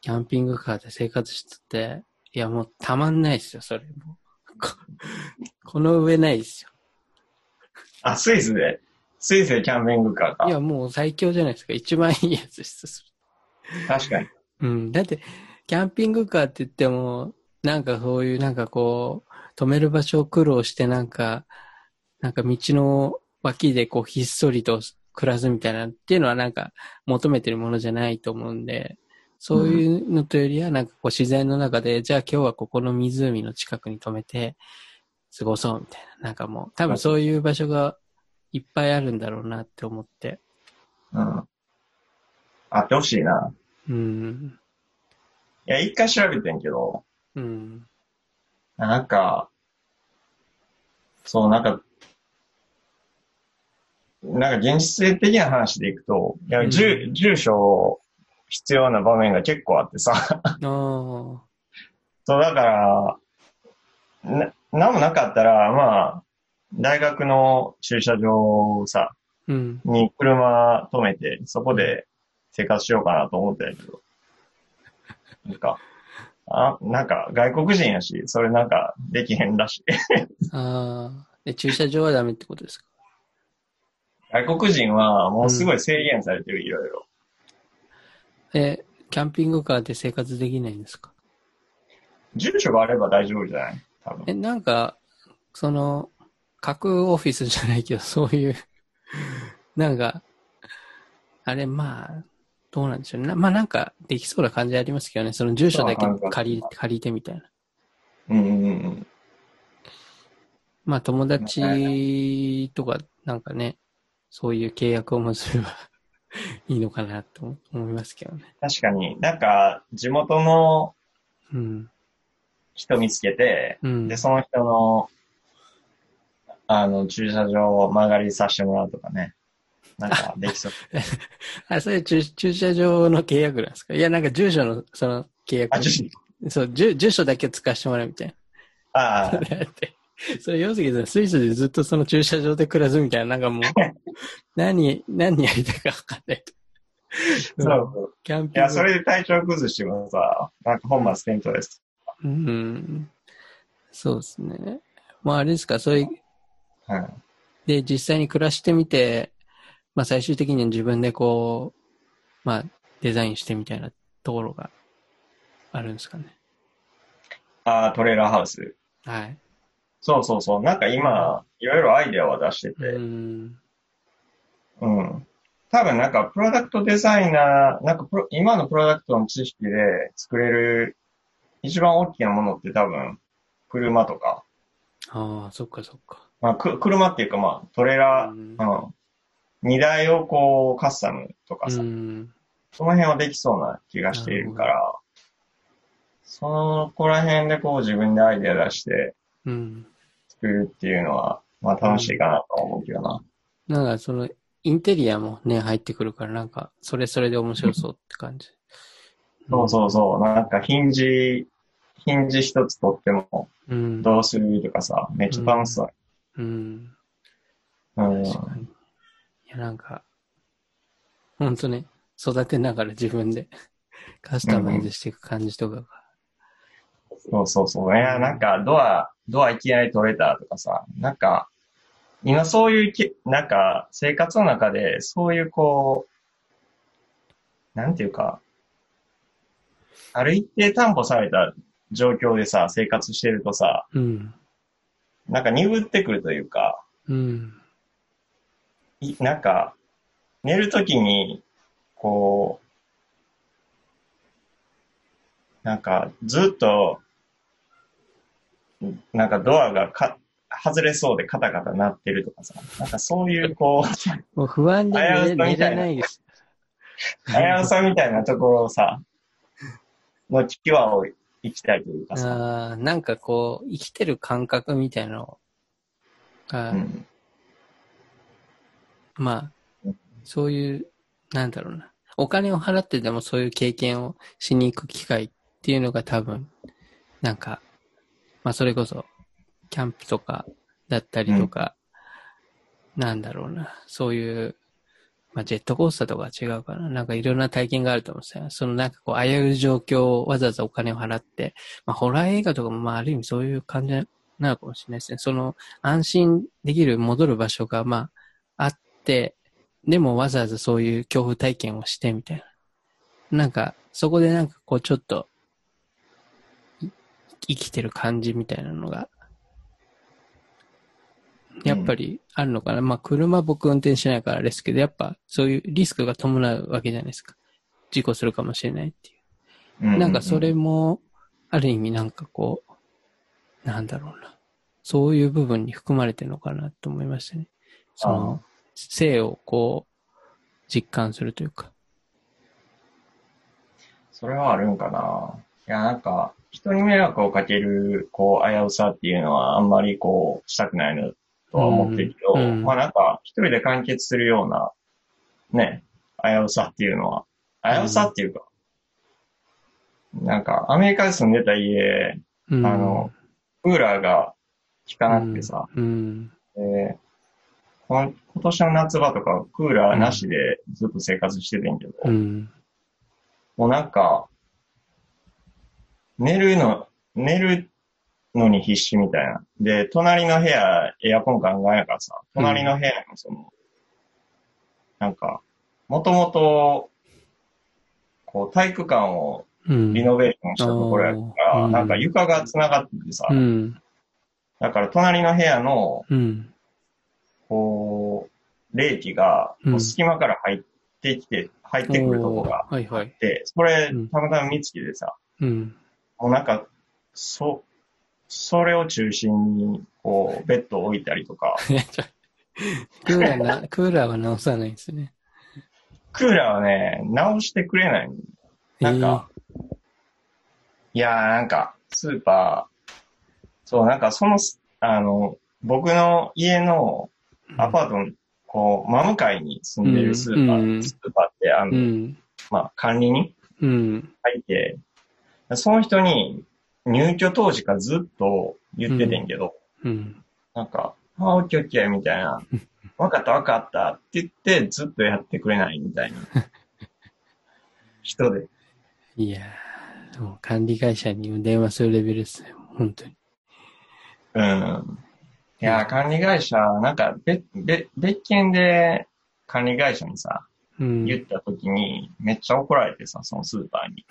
キャンピングカーで生活してて、いや、もうたまんないですよ、それ。も この上ないですよ。あ、スイスで、スイスでキャンピングカーか？いや、もう最強じゃないですか。一番いいやつです。確かに。うん。だって、キャンピングカーって言っても、なんかそういう、なんかこう、止める場所を苦労して、なんか、なんか道の脇でこう、ひっそりと暮らすみたいなっていうのはなんか求めてるものじゃないと思うんで、そういうのとよりは、なんかこう自然の中で、じゃあ今日はここの湖の近くに止めて過ごそうみたいな。なんかもう、多分そういう場所がいっぱいあるんだろうなって思って。うん。あってほしいな。うん。いや、一回調べてんけど、うん。なんか、そう、なんか、なんか現実的な話でいくと、いや、うん住、住所必要な場面が結構あってさ、ああ。そう、だから、な、なんもなかったら、まあ、大学の駐車場さ、うん。に車止めて、そこで生活しようかなと思ったんやけど、なんか、あ、なんか外国人やし、それなんかできへんらしい。ああ。で、駐車場はダメってことですか？外国人はもうすごい制限されてる、いろいろ。え、キャンピングカーで生活できないんですか？住所があれば大丈夫じゃない？多分。え、なんか、その、核オフィスじゃないけど、そういう、なんか、あれ、まあ、どうなんでしょうね。なまあなんか、できそうな感じありますけどね。その住所だけ借り、借りてみたいな。うんうんうん。まあ友達とか、なんかね、そういう契約を結べば いいのかなと思いますけどね。確かに、なんか地元のうん。人見つけて、うん。で、その人の、あの、駐車場を曲がりさせてもらうとかね。なんかできそう。あ、それ駐駐車場の契約なんですか？いや、なんか住所の、その契約。あ、住所そう、住住所だけ使わせてもらうみたいああな。だって、それ、要するにスイスでずっとその駐車場で暮らすみたいな、なんかもう、何、何やりたいか分かんない。そう。キャンピングいや、それで体調崩してもさ、なんか本末転倒です。うん。そうですね。まあ、あれですか、そういう、うん。で、実際に暮らしてみて、まあ、最終的には自分でこう、まあ、デザインしてみたいなところがあるんですかね。ああ、トレーラーハウス。はい。そうそうそう。なんか今、いろいろアイデアは出してうて、ん。うん。多分なんか、プロダクトデザイナー、なんかプロ、今のプロダクトの知識で作れる一番大きなものって多分、車とか、ああ、そっかそっか。まあ、く車っていうかまあ、トレーラー、うんうん。荷台をこう、カスタムとかうさ、ん。その辺はできそうな気がしているから、そのこら辺でこう自分でアイデア出してうん。作るっていうのは、まあ楽しいかなとは思うけどな。なんかその、インテリアもね、入ってくるから、なんか、それそれで面白そうって感じ。そうそうそう。なんかヒンジ、ヒンジ一つ取ってもうん。どうするとかさ、めっちゃ楽しそう。うん。うん。確かに。いや、なんか、ほんとね、育てながら自分で カスタマイズしていく感じとかが。そうそうそう。いや、なんかドア、ドアいきなり取れたとかさ、なんか、今そういうき、なんか生活の中でそういうこなんていうか、ある一定担保された状況でさ、生活してるとさ、うん。なんか鈍ってくるというか、うん。いなんか、寝るときに、こう、なんか、ずっと、なんかドアがか外れそうでカタカタ鳴ってるとかさ、なんかそういうこう、もう不安で寝寝さみたいな。れないです。危うさみたいなところをさ、の際を行きたいというかさ、ああ、なんかこう、生きてる感覚みたいなのが、うん、まあ、そういう、なんだろうな。お金を払ってでもそういう経験をしに行く機会っていうのが多分、なんか、まあそれこそ、キャンプとかだったりとか、なんだろうな。そういう、まあジェットコースターとかは違うかな。なんかいろんな体験があると思うんですよ。そのなんかこう、危うい状況をわざわざお金を払って、まあホラー映画とかもまあある意味そういう感じなのかもしれないですね。その安心できる戻る場所がまああっ、でもわざわざそういう恐怖体験をしてみたいな。なんか、そこでなんかこうちょっと、い生きてる感じみたいなのが、やっぱりあるのかな。まあ車僕運転しないからですけど、やっぱそういうリスクが伴うわけじゃないですか。事故するかもしれないっていう。うなんかそれも、ある意味なんかこう、なんだろうな。そういう部分に含まれてるのかなと思いましたね。その、生をこう、実感するというか。それはあるんかな。いや、なんか、人に迷惑をかける、こう、危うさっていうのはあんまりこう、したくないのとは思ってるけど、うんうんまあなんか、一人で完結するような、ね、危うさっていうのは、危うさっていうか、なんか、アメリカで住んでた家、うん、あの、クーラーが効かなくてさ、うん、でこの今年の夏場とかクーラーなしでずっと生活しててんけど、うん、もうなんか、寝るの、寝るのに必死みたいな。で、隣の部屋、エアコンガンガンやからさ、隣の部屋のその、なんか、もともと、こう、体育館をうん。リノベーションしたところやから、うん。なんか床が繋がっててさ、うん、だから隣の部屋の、うん、こう、冷気が、隙間から入ってきて、入ってくるとこがおーはいはい。で、それうん、たまたま見つけてさ、うん。もうなんか、そ、それを中心に、こう、ベッドを置いたりとか、クーラーな、クーラーは直さないんですね。クーラーはね、直してくれない。なんか、いやーなんか、スーパー、そう、なんかその、あの、僕の家のえー、アパートの、こう、真向かいに住んでるスーパー、うんスーパーって、あの、うん、まあ、管理人うん、がいて、その人に入居当時からずっと言っててんけど、うん。なんか、ああ、オッケーオッケーみたいな、わかったわかったって言ってずっとやってくれないみたいな 人で。いやー、もう管理会社に電話するレベルですね。本当に。うん。いやー、管理会社、なんか別、別、別件で管理会社にさ、うん。言った時にめっちゃ怒られてさ、そのスーパーに。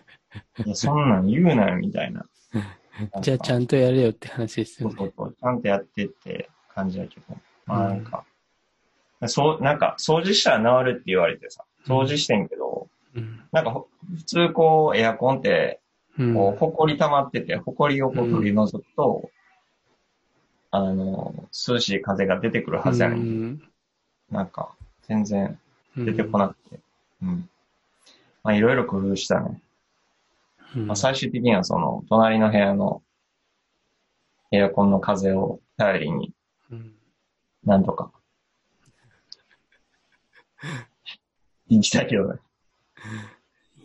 いや、そんなん言うなよみたいな。じゃあちゃんとやれよって話ですよね。そうそうそう、ちゃんとやってって感じだけど。まあなんか、そう、なんか、掃除したら治るって言われてさ、掃除してんけど、うん。なんかほ、普通こう、エアコンって、うん。こう、埃溜まってて、埃をこう取り除くと、あの、涼しい風が出てくるはずやねんけど、うんなんか、全然うん出てこなくて。うん。まあ、いろいろ工夫したね。うんまあ、最終的にはその、隣の部屋のエアコンの風を頼りに、うんなんとか。生きたけどね。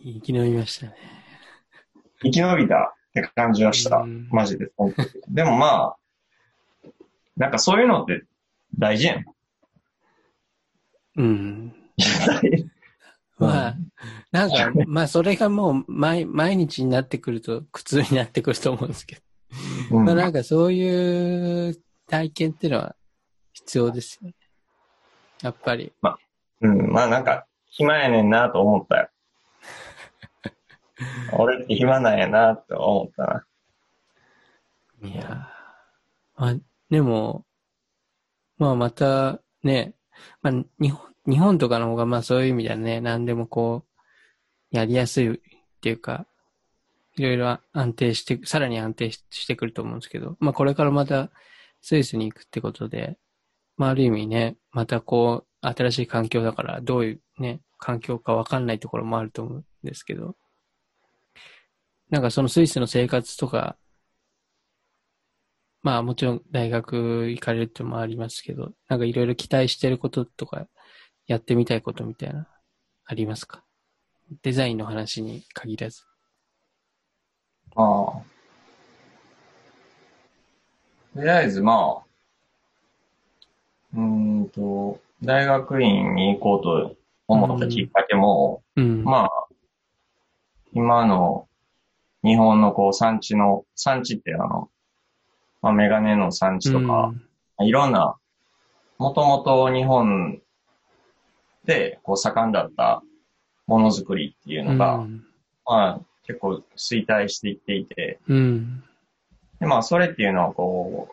生き延びましたね。生き延びたって感じはしたうん。マジで。でもまあ、なんかそういうのって大事やん。うん。まあ、なんか、まあ、それがもう毎、毎日になってくると苦痛になってくると思うんですけど。うんまあ、なんかそういう体験っていうのは必要ですよね。やっぱり。うん、まあなんか、暇やねんなと思ったよ。俺って暇なんやなって思ったな。いやーあ、でも、まあまたね、まあ日本、日本とかの方がまあそういう意味ではね、何でもこう、やりやすいっていうか、いろいろ安定して、さらに安定してくると思うんですけど、まあこれからまたスイスに行くってことで、まあある意味ね、またこう、新しい環境だから、どういうね、環境かわかんないところもあると思うんですけど、なんかそのスイスの生活とか、まあもちろん大学行かれるってのもありますけど、なんかいろいろ期待してることとか、やってみたいことみたいな、ありますか？デザインの話に限らず。ああ。とりあえずまあ、うーんと、大学院に行こうと思ったきっかけも、うん。まあ、今の日本のこう産地の、産地ってあの、まあメガネの産地とか、いろんな、もともと日本でこう盛んだったものづくりっていううん、のが、うん。まあ結構衰退していっていて、うん。でまあそれっていうのはこ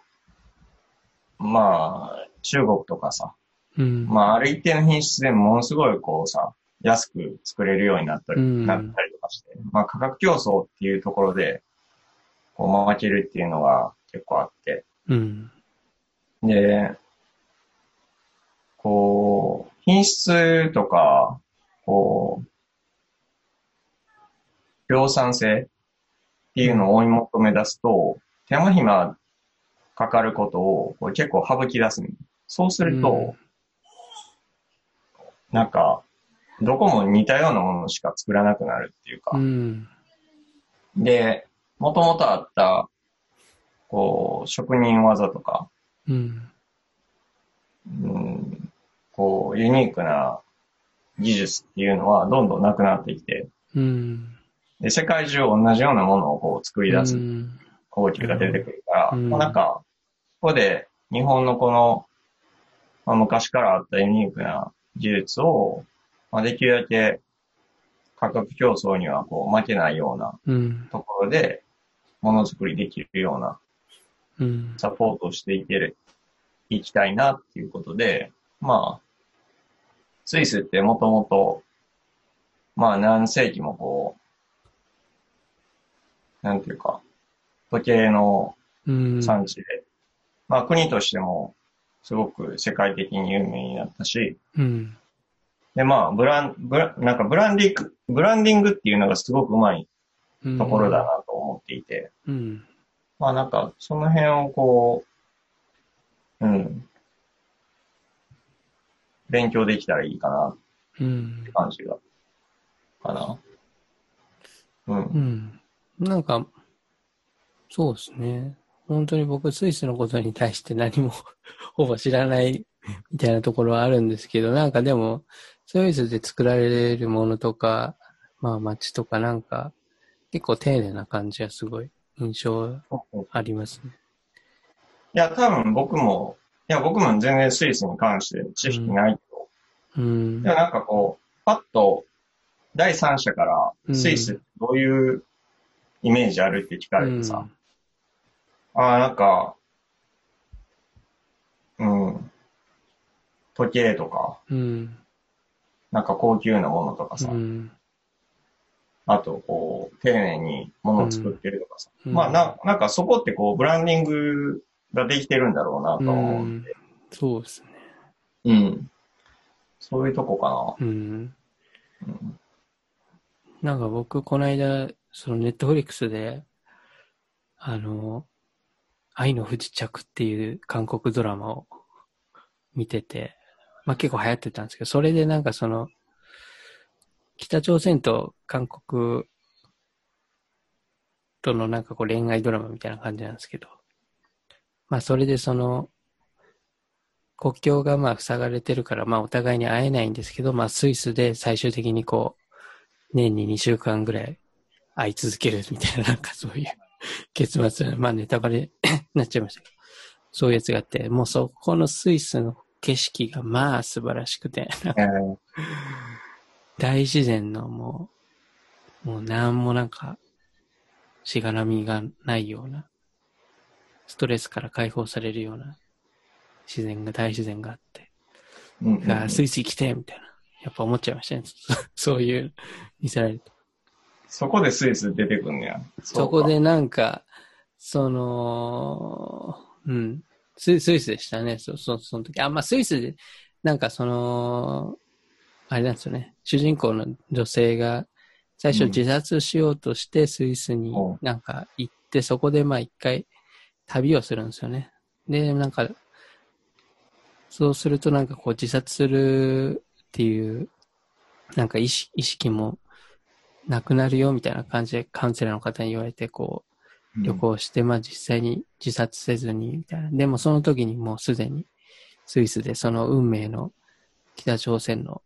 う、まあ中国とかさ、うん。まあある一定の品質でものすごいこうさ、安く作れるようになったり、うんなったりとかして、まあ価格競争っていうところで、こう負けるっていうのが結構あって、うん。で、こう、品質とか、こう、量産性っていうのを追い求め出すと、手間暇かかることをこれ結構省き出すのそうすると、うんなんか、どこも似たようなものしか作らなくなるっていうか、うん。で、もともとあった、こう、職人技とか、うん。うん、こう、ユニークな技術っていうのはどんどんなくなってきて、うん。で、世界中同じようなものをこう作り出すうん。工機が出てくるから、うんまあなんか、ここで日本のこの、まあ、昔からあったユニークな技術を、まあ、できるだけ価格競争にはこう負けないようなうん。ところで、ものづくりできるようなうん。サポートをしていける、いきたいなっていうことで、まあ、スイスってもともと、まあ何世紀もこう、なんていうか、時計のうん。産地で、まあ国としてもすごく世界的に有名になったし、うん。でまあブラン、ブラなんかブランディング、ブランディングっていうのがすごくうまいうん。ところだなと思っていて、うん。まあなんか、その辺をこう、うん、勉強できたらいいかなって。感じが、かな。うん。うん。なんか、そうですね。本当に僕、スイスのことに対して何も ほぼ知らないみたいなところはあるんですけど、なんかでも、スイスで作られるものとか、まあ街とかなんか、結構丁寧な感じはすごい印象ありますね。いや、多分僕も、いや、僕も全然スイスに関して知識ないけど、うんで。もなんかこう、パッと第三者からスイスってどういうイメージあるって聞かれてさ、ああ、なんか、うん、時計とか、うん。なんか高級なものとかさ、うん。あと、こう、丁寧にものを作ってるとかさ。うんまあな、なんかそこってこう、ブランディングができてるんだろうなとう思うんで。ん。そうですね。うん。そういうとこかうん。な。うん。なんか僕、この間、そのネットフリックスで、あの、愛の不時着っていう韓国ドラマを見てて、まあ結構流行ってたんですけど、それでなんかその、北朝鮮と韓国とのなんかこう恋愛ドラマみたいな感じなんですけど、まあそれでその、国境がまあ塞がれてるから、まあお互いに会えないんですけど、まあスイスで最終的にこう、年に2週間ぐらい会い続けるみたいな、なんかそういう 結末、まあネタバレなっちゃいましたけど、そういうやつがあって、もうそこのスイスの景色がまあ素晴らしくて、大自然のもう、もうなんもなんか、しがらみがないような、ストレスから解放されるような自然が、大自然があって、うんうんあスイスイ来てみたいな。やっぱ思っちゃいましたね。そういう、見せられると。そこでスイス出てくんねや。そこでなんか、その、うん、スイスイスでしたね、そそその時。あ、まあ、スイスで、なんかその、あれなんですよね、主人公の女性が、最初うん自殺しようとしてスイスにおなんか行って、そこでまあ一回旅をするんですよね。で、なんか、そうするとなんかこう自殺するっていう、なんか意識意識もなくなるよみたいな感じでカウンセラーの方に言われて、こう、旅行して、まあ実際に自殺せずに、みたいな。でもその時にもうすでにスイスでその運命の北朝鮮の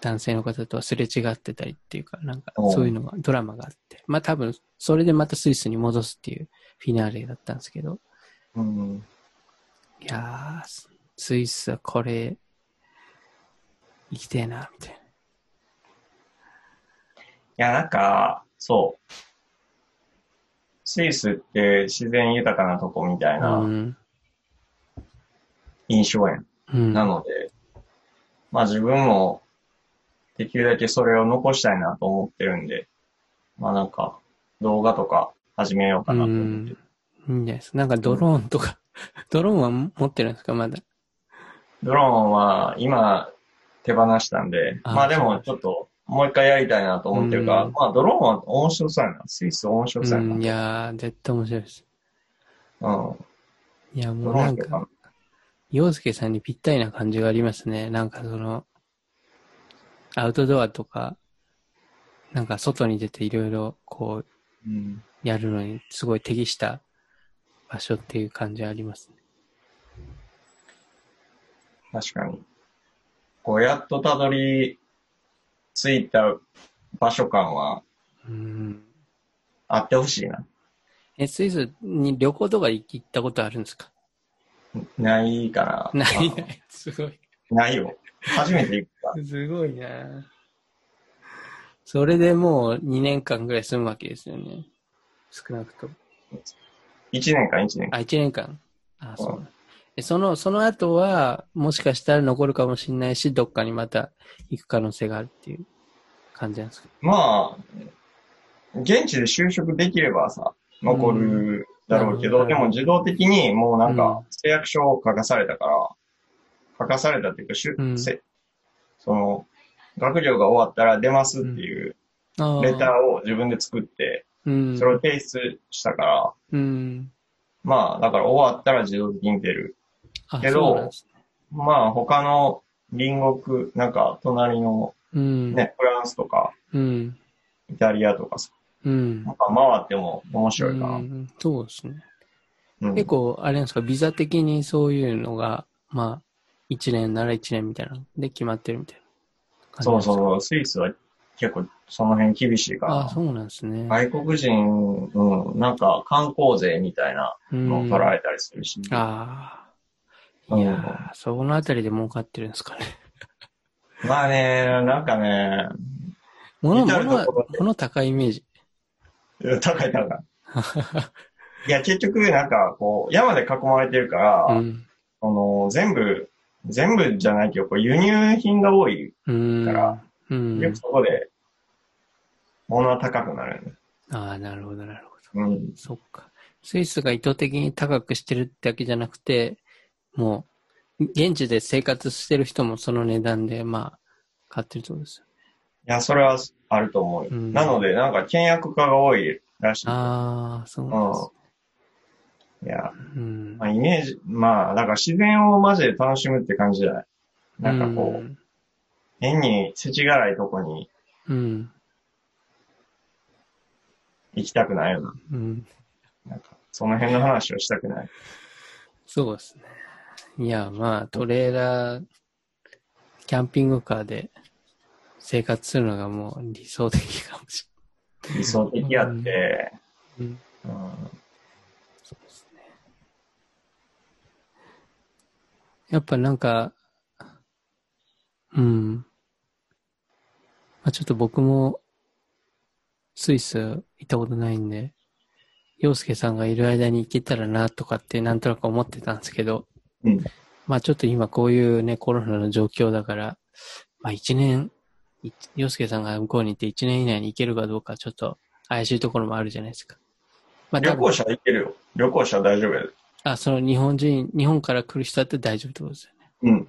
男性の方とはすれ違ってたりっていうか、なんかそういうのが、ドラマがあって。まあ多分、それでまたスイスに戻すっていうフィナーレだったんですけど、うん。いやー、ススイスはこれ、生きてえな、みたいいや、なんか、そう。スイスって自然豊かなとこみたいな。印象やん。うん。なので、まあ自分もできるだけそれを残したいなと思ってるんで、まあなんか動画とか始めようかなと思って。いいんですか。なんかドローンとか、ドローンは持ってるんですか、まだ。ドローンは今手放したんで、あまあでもちょっともう一回やりたいなと思ってるから、うんまあドローンは面白そうやな。スイス面白そうやな。うん、いやー、絶対面白いです。うん。いや、もドうなんか、。洋介さんにぴったりな感じがありますね。なんかその、アウトドアとか、なんか外に出ていろいろこう、うん。やるのにすごい適した場所っていう感じありますね。確かに。こうやっとたどり着いた場所感はうん。あってほしいな。え、スイスに旅行とか行ったことあるんですか？ないかな。ないまない。すごい。あないよ。初めて行った。すごいなそれでもう2年間ぐらい住むわけですよね。少なくとも。一年間、一年間。あ、1年間。あ、そうなんえその、その後は、もしかしたら残るかもしれないし、どっかにまた行く可能性があるっていう感じなんですか？まあ、現地で就職できればさ、残るだろうけど、うんでも自動的にもうなんか誓約書を書かされたから、書かされたっていうか、しゅうんせその、学業が終わったら出ますっていうあレターを自分で作って、うん。それを提出したから、うん。まあ、だから終わったら自動的に出る。あ、けどね。まあ、他の隣国、なんか隣のうん。ね、フランスとか、うん。イタリアとかさ、うんなん。か回っても面白いかな。うんそうですね。うん結構、あれなんですか、ビザ的にそういうのが、まあ、1年なら1年みたいなので決まってるみたいなそ。うそう、スイスは結構その辺厳しいかあ、ら。そうなんですね。外国人、うん、なんか観光税みたいなうんのを取られたりするし。ああ。うんいやー、そのあたりで儲かってるんですかね。まあね、なんかね、物、物物高いイメージ。高い高い。いや、結局なんかこう、山で囲まれてるから、うん。その全部、全部じゃないけど、こう輸入品が多い。うん。からうん。よくそこで、物は高くなる、ね。ああ、なるほど、なるほど。うん。そっか。スイスが意図的に高くしてるってわけじゃなくて、もう、現地で生活してる人もその値段で、まあ、買ってるってことですよ。いや、それはあると思うよ。うんなので、なんか、倹約家が多いらしい。ああ、そうなんです。いや、うん。まあ、イメージ、まあ、だから自然をマジで楽しむって感じじゃない？なんかこう、変に世知辛いとこにうん。うん。行きたくないよな。うん。なんか、その辺の話をしたくない。そうですね。いや、まあ、トレーラー、キャンピングカーで生活するのがもう理想的かもし理想的やって、れない。うん。うん、そうですね。やっぱなんか、うん。まあ、ちょっと僕も、スイス行ったことないんで、洋介さんがいる間に行けたらなとかってなんとなく思ってたんですけど、うん。まあちょっと今こういうね、コロナの状況だから、まあ一年、い洋介さんが向こうに行って一年以内に行けるかどうかちょっと怪しいところもあるじゃないですか。まあ旅行者行けるよ。旅行者大丈夫やで。あ、その日本人、日本から来る人だって大丈夫ってことですよね。うん。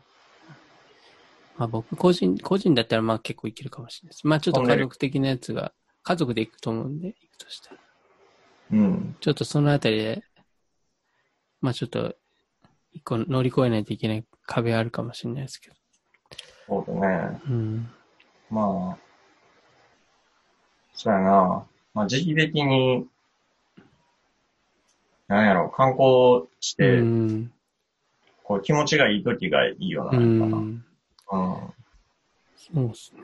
まあ僕個人、個人だったらまあ結構いけるかもしれないです。まあちょっと家族的なやつが、家族で行くと思うんで、行くとしたら。うん。ちょっとそのあたりで、まあちょっと、一個乗り越えないといけない壁あるかもしれないですけど。そうだね。うん。まあ、そうやな。まあ時期的に、なんやろ、観光しうて、ん。こう気持ちがいい時がいいよな。うん。そうですね。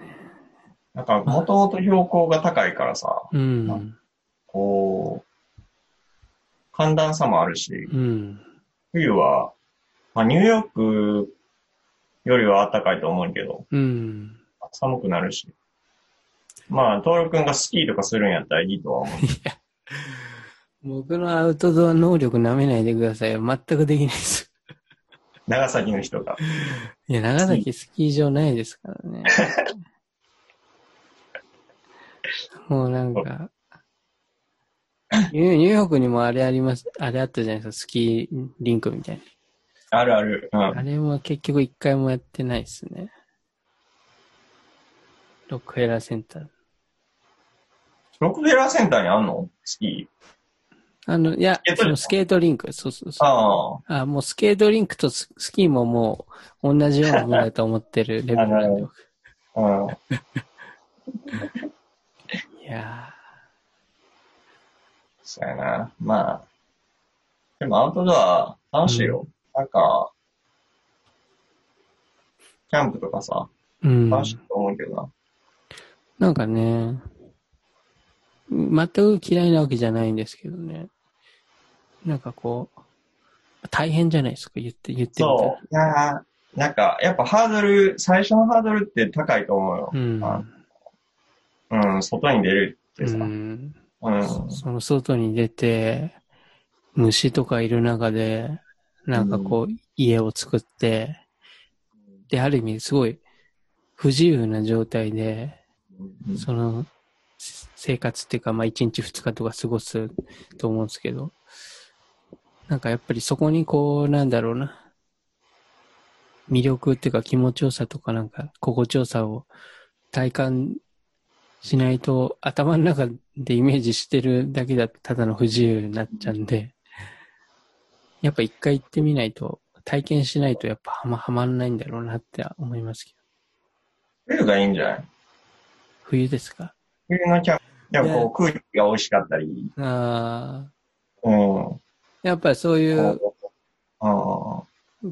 なんか、もともと標高が高いからさ、うん。こう、寒暖差もあるし、うん。冬は、まあニューヨークよりは暖かいと思うけど、うん。寒くなるし。まあ、トール君がスキーとかするんやったらいいとは思う。僕のアウトドア能力舐めないでくださいよ。全くできないです。長崎の人が。いや、長崎スキー場ないですからね。もうなんか、ニューヨークにもあれあります、あれあったじゃないですか、スキーリンクみたいあるある。うん。な。あれも結局一回もやってないですね。ロックフェラーセンター。ロックフェラーセンターにあんの？スキあの、いやスケー、トリンクそのスケートリンク、そうそうーそう。ああ。あもうスケートリンクとススキーももう同じようなものだと思ってるレベルなんで。うん。いやそうやな。まあ。でもアウトドア楽しいよ。なんか、キャンプとかさ、ーうん。楽しいと思うけどな。なんかね、全く嫌いなわけじゃないんですけどね。なんかこう、大変じゃないですか、言って、言ってみたらそう。いやーなんか、やっぱハードル、最初のハードルって高いと思うよ。うん。あうん、外に出るってうさ。ん。うん。その外に出て、虫とかいる中で、なんかこう、家を作って、で、ある意味すごい不自由な状態で、うんその、せ生活っていうか、まあ、1日2日とか過ごすと思うんですけど、なんかやっぱりそこにこう、なんだろうな、魅力っていうか気持ちよさとかなんか心地よさを体感しないと、頭の中でイメージしてるだけだとただの不自由になっちゃうんで、やっぱ一回行ってみないと、体験しないとやっぱはま、はまんないんだろうなって思いますけど。冬がいいんじゃない？冬ですか？冬のキャンプ、でもねこう空気が美味しかったり、ああ、うん。やっぱりそういう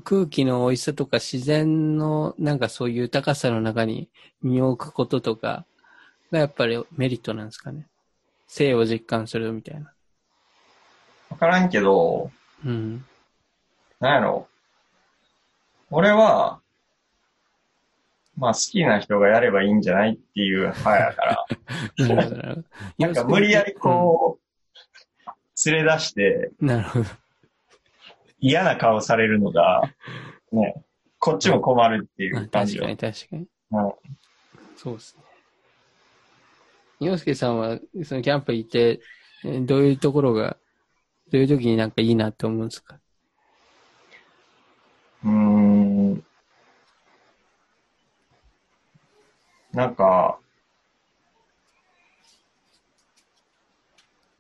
空気の美味しさとか自然のなんかそういう豊かさの中に身を置くこととかがやっぱりメリットなんですかね。生を実感するみたいな。わからんけど、うん。なんやろ。俺は、まあ好きな人がやればいいんじゃないっていう派やから、なんか無理やりこう、連れ出してうんなるほど。嫌な顔されるのが、ね、こっちも困るっていあう感じよ確か。に確かに。うんそうですね。洋介さんはそのキャンプ行って、えーどういうところが、どういう時になんかいいなって思うんですか？うーん。なんか、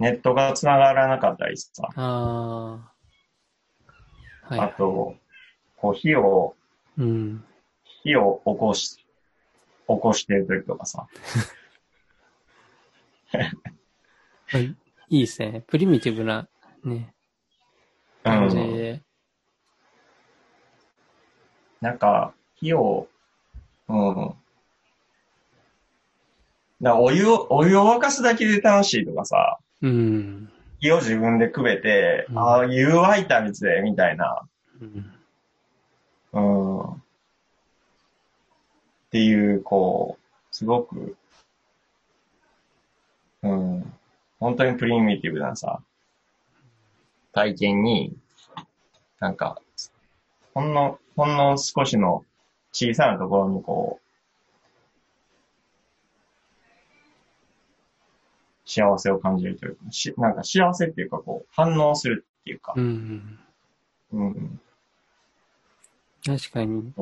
ネットが繋がらなかったりさ、ああ。はい。あと、こう火を、うん。火を起こし、起こしてる時とかさ、はいいいですね。プリミティブな、ね、う感じん。で。なんか、火を、うん。なお湯を、お湯を沸かすだけで楽しいとかさ、うん。火を自分でくべて、うんああ、湯沸いた水で、みたいな、うんうん。っていう、こう、すごく、うん。本当にプリミティブなさ、体験に、なんか、ほんの、ほんの少しの小さなところにこ幸せを感じるというか、しなんか幸せっていうかこう、反応するっていうかう、ん。うん。確かに。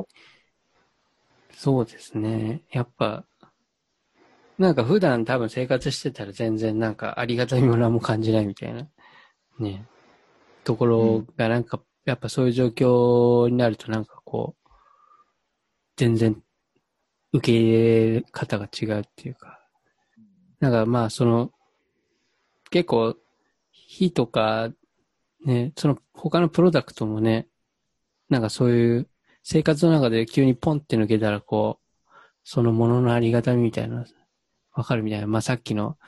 そうですね。やっぱ、なんか普段多分生活してたら全然なんかありがたみも何も感じないみたいな、ね、ところがなんか、やっぱそういう状況になるとなんかこう、全然受け入れ方が違うっていうか、なんかまあその、結構、火とか、ね、その他のプロダクトもね、なんかそういう生活の中で急にポンって抜けたらこう、そのもののありがたみみたいな、わかるみたいな。まあ、さっきの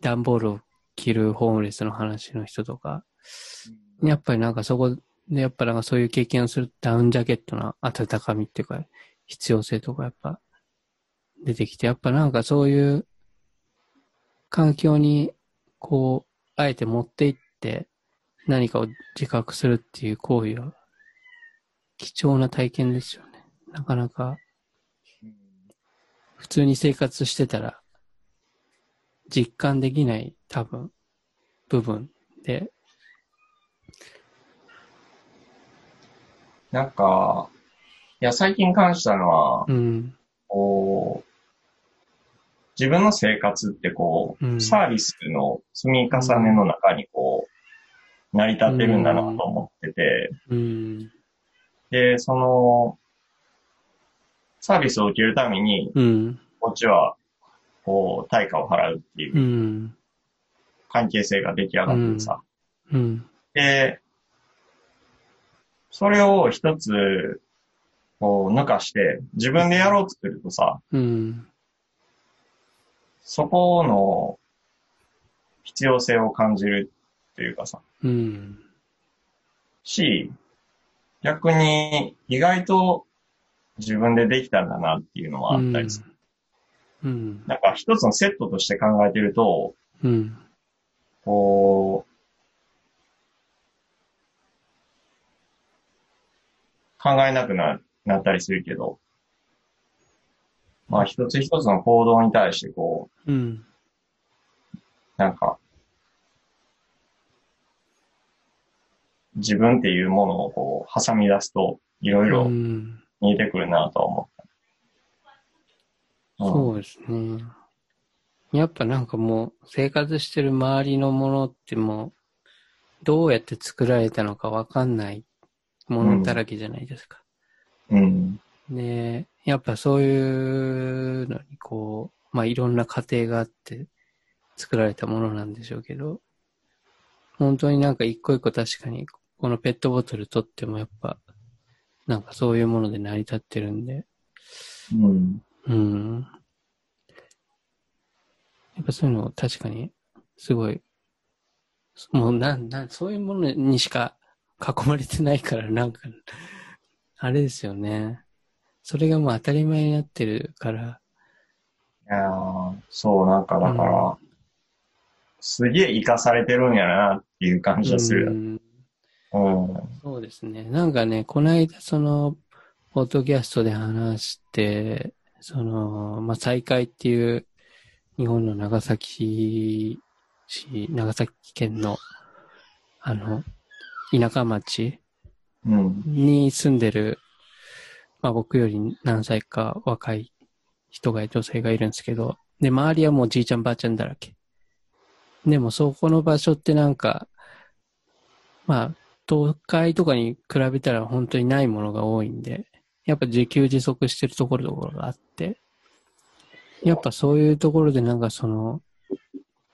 段ボールを着るホームレスの話の人とか、やっぱりなんかそこで、やっぱなんかそういう経験をするダウンジャケットの温かみっていうか、必要性とかやっぱ出てきて、やっぱなんかそういう環境にこう、あえて持っていって何かを自覚するっていう行為は貴重な体験ですよね。なかなか普通に生活してたら実感できない多分部分で、なんか、いや、最近感じたのは、うん、こう、自分の生活ってこう、うん。サービスの積み重ねの中にこう、成り立ってるんだなと思ってて、うん、で、その、サービスを受けるために、うん、こっちは、こう、対価を払うっていううん関係性が出来上がってさ。うん、で、それを一つ、こう、抜かして、自分でやろうとするとさ、うん、そこの必要性を感じるっていうかさ、うん、し、逆に意外と自分でできたんだなっていうのもあったりする。うん、なんか一つのセットとして考えてると、うん、こう、考えなくななったりするけど、まあ一つ一つの行動に対してこうん、う、なんか、自分っていうものをこう、挟み出すと、いろいろうん、見えてくるなとは思った。うんそうですね。やっぱなんかもう生活してる周りのものってもうどうやって作られたのかわかんないものだらけじゃないですか。うん。で、やっぱそういうのにこう、まあいろんな過程があって作られたものなんでしょうけど、本当になんか一個一個確かにこのペットボトル取ってもやっぱなんかそういうもので成り立ってるんで、うん。うん。やっぱそういうの確かに、すごい、もうなん、なん、そういうものにしか囲まれてないから、なんか、あれですよね。それがもう当たり前になってるから、いやーそう、なんかだから、うすげえ活かされてるんやなっていう感じがする。うんうん。そうですね。なんかね、この間その、ポッドキャストで話して、その、まあ、再開っていう、日本の長崎市、長崎県の、あの、田舎町うん。に住んでる、まあ僕より何歳か若い人が、女性がいるんですけど、で、周りはもうじいちゃんばあちゃんだらけ。でもそこの場所ってなんか、まあ、都会とかに比べたら本当にないものが多いんで、やっぱ自給自足してるところところがあって、やっぱそういうところでなんかその、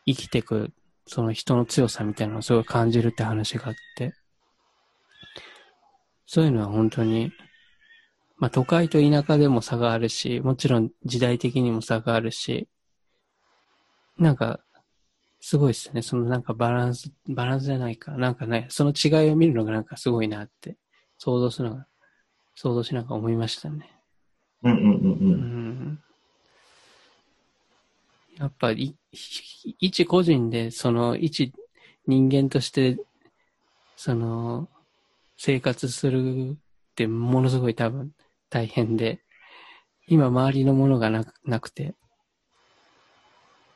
生きてく、その人の強さみたいなのをすごい感じるって話があって、そういうのは本当に、まあ都会と田舎でも差があるし、もちろん時代的にも差があるし、なんか、すごいですね。そのなんかバランス、バランスじゃないか。なんかね、その違いを見るのがなんかすごいなって、想像するのが、想像しながら思いましたね。うんうんうんう。うんん。いやっぱり、い一個人で、その一人間として、その、生活するってものすごい多分大変で、今周りのものがなくなくて、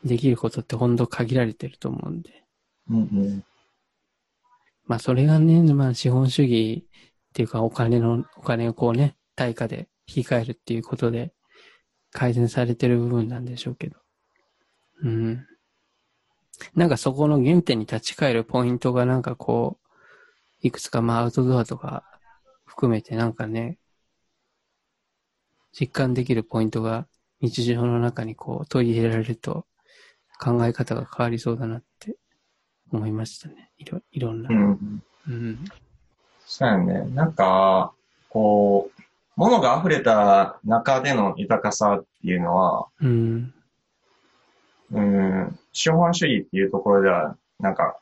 できることってほんと限られてると思うんで。うんうん。まあそれがね、まあ資本主義っていうかお金の、お金をこうね、対価で引き換えるっていうことで改善されてる部分なんでしょうけど。うん。なんかそこの原点に立ち返るポイントがなんかこう、いくつかまあアウトドアとか含めてなんかね、実感できるポイントが日常の中にこう取り入れられると考え方が変わりそうだなって思いましたね。いろ、いろんな。うん。うん。そうやね。なんか、こう、物が溢れた中での豊かさっていうのは、うん。うん、資本主義っていうところでは、なんか、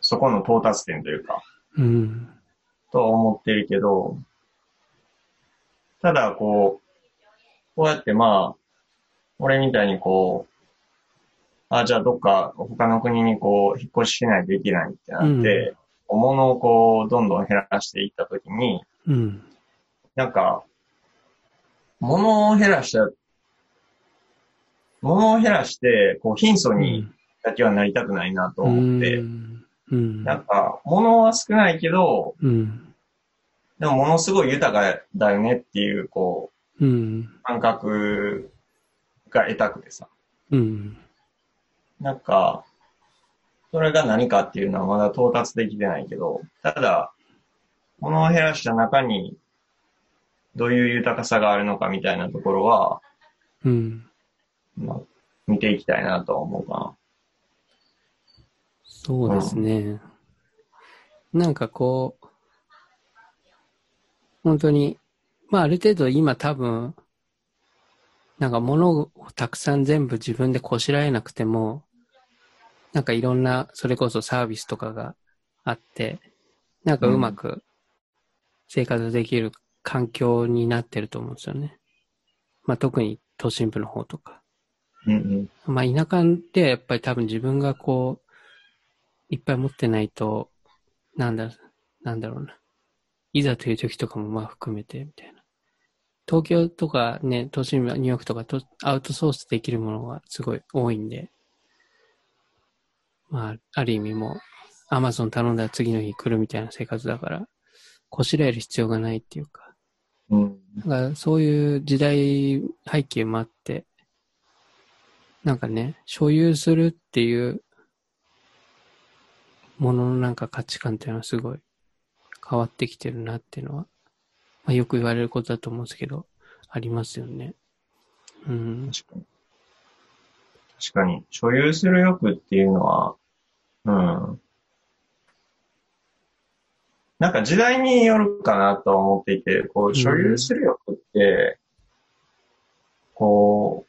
そこの到達点というか、うん。とは思ってるけど、ただ、こう、こうやってまあ、俺みたいにこう、あ、じゃあどっか他の国にこう、引っ越ししないといけないってなって、物をこう、どんどん減らしていったときに、うん。なんか、物を減らした、物を減らして、こう、貧相にだけはなりたくないなと思って、うん。うん。なんか、物は少ないけど、うん。でもものすごい豊かだよねっていう、こうん。う、感覚が得たくてさ。うん。なんか、それが何かっていうのはまだ到達できてないけど、ただ、物を減らした中に、どういう豊かさがあるのかみたいなところは、うん。まあ、見ていきたいなとは思うかそうですね。なんかこう、本当に、まあある程度今多分、なんか物をたくさん全部自分でこしらえなくても、なんかいろんな、それこそサービスとかがあって、なんかうまく生活できる環境になってると思うんですよね。まあ特に都心部の方とか。な。うんうん。まあ田舎でやっぱり多分自分がこう、いっぱい持ってないと、なんだ、なんだろうな。いざという時とかもまあ含めてみたいな。東京とかね、都心部、ニューヨークとかとアウトソースできるものがすごい多いんで、まあ、ある意味もう、アマゾン頼んだら次の日来るみたいな生活だから、こしらえる必要がないっていうか、うん。なんかそういう時代背景もあって、なんかね、所有するっていうもののなんか価値観っていうのはすごい変わってきてるなっていうのは、まあ、よく言われることだと思うんですけど、ありますよね。うん。確かに。確かに、所有する欲っていうのは、うん。なんか時代によるかなとは思っていて、こう、所有する欲って、こ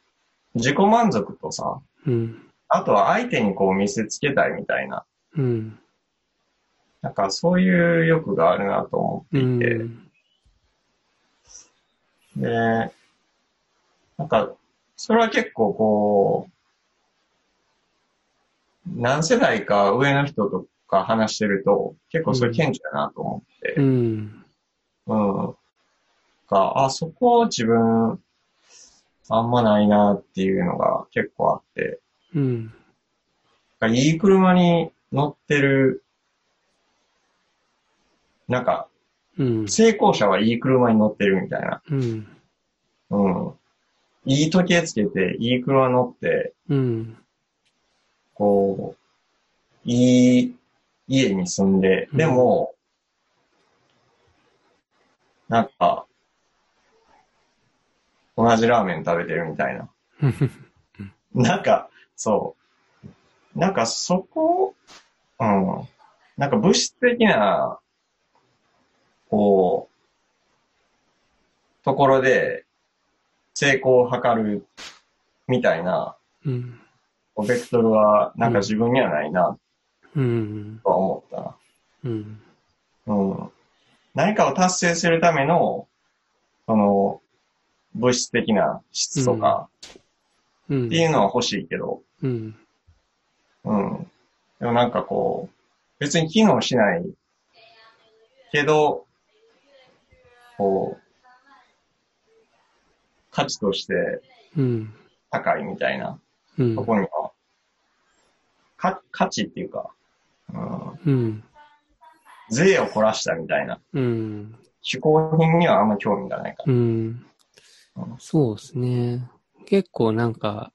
う、自己満足とさ、うん。あとは相手にこう見せつけたいみたいな、うん。なんかそういう欲があるなと思ってういて、ん。で、なんか、それは結構こう、何世代か上の人とか話してると、結構それ顕著だなと思って、うん。うん。が、あ、そこ自分、あんまないなっていうのが結構あって、うん。いい車に乗ってる、なんか、うん。成功者はいい車に乗ってるみたいな。うん。うん。いい時計つけて、いい車乗って、うん。こう、いい家に住んで、でも、なんか、同じラーメン食べてるみたいな。なんか、そう。なんかそこ、うん。なんか物質的な、こう、ところで成功を図るみたいな、うん。ベクトルはなんか自分にはないなうん。とは思ったな。うん。うん。何かを達成するための、その、物質的な質とか、うん。っていうのは欲しいけど、うん。うん。でもなんかこう、別に機能しないけど、こう、価値としてうん。高いみたいなうんと。こには、か、価値っていうか、うん、うん。税を凝らしたみたいな、うん。嗜好品にはあんま興味がないかうん。うんそうですね。結構なんか、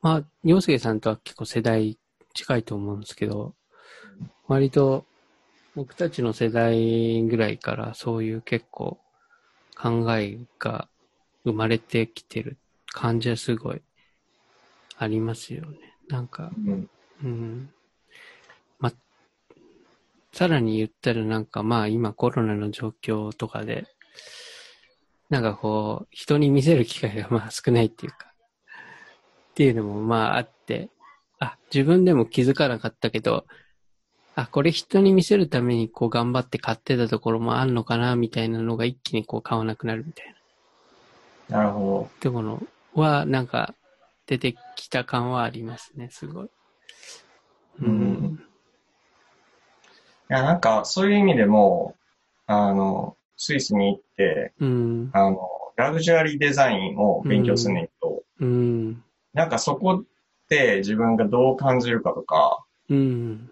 まあ、洋介さんとは結構世代近いと思うんですけど、割と僕たちの世代ぐらいからそういう結構考えが生まれてきてる感じはすごいありますよね。なんか、うん。うん。ま、さらに言ったらなんかまあ今コロナの状況とかで、なんかこう、人に見せる機会がまあ少ないっていうか、っていうのもまああって、あ、自分でも気づかなかったけど、あ、これ人に見せるためにこう頑張って買ってたところもあんのかな、みたいなのが一気にこう買わなくなるみたいななるほところはなんか出てきた感はありますね、すごい。うんど。いや、なんか、そういう意味でも、あの、スイスに行って、うん。あの、ラグジュアリーデザインを勉強するねんけど、うん。なんかそこって自分がどう感じるかとか、うん。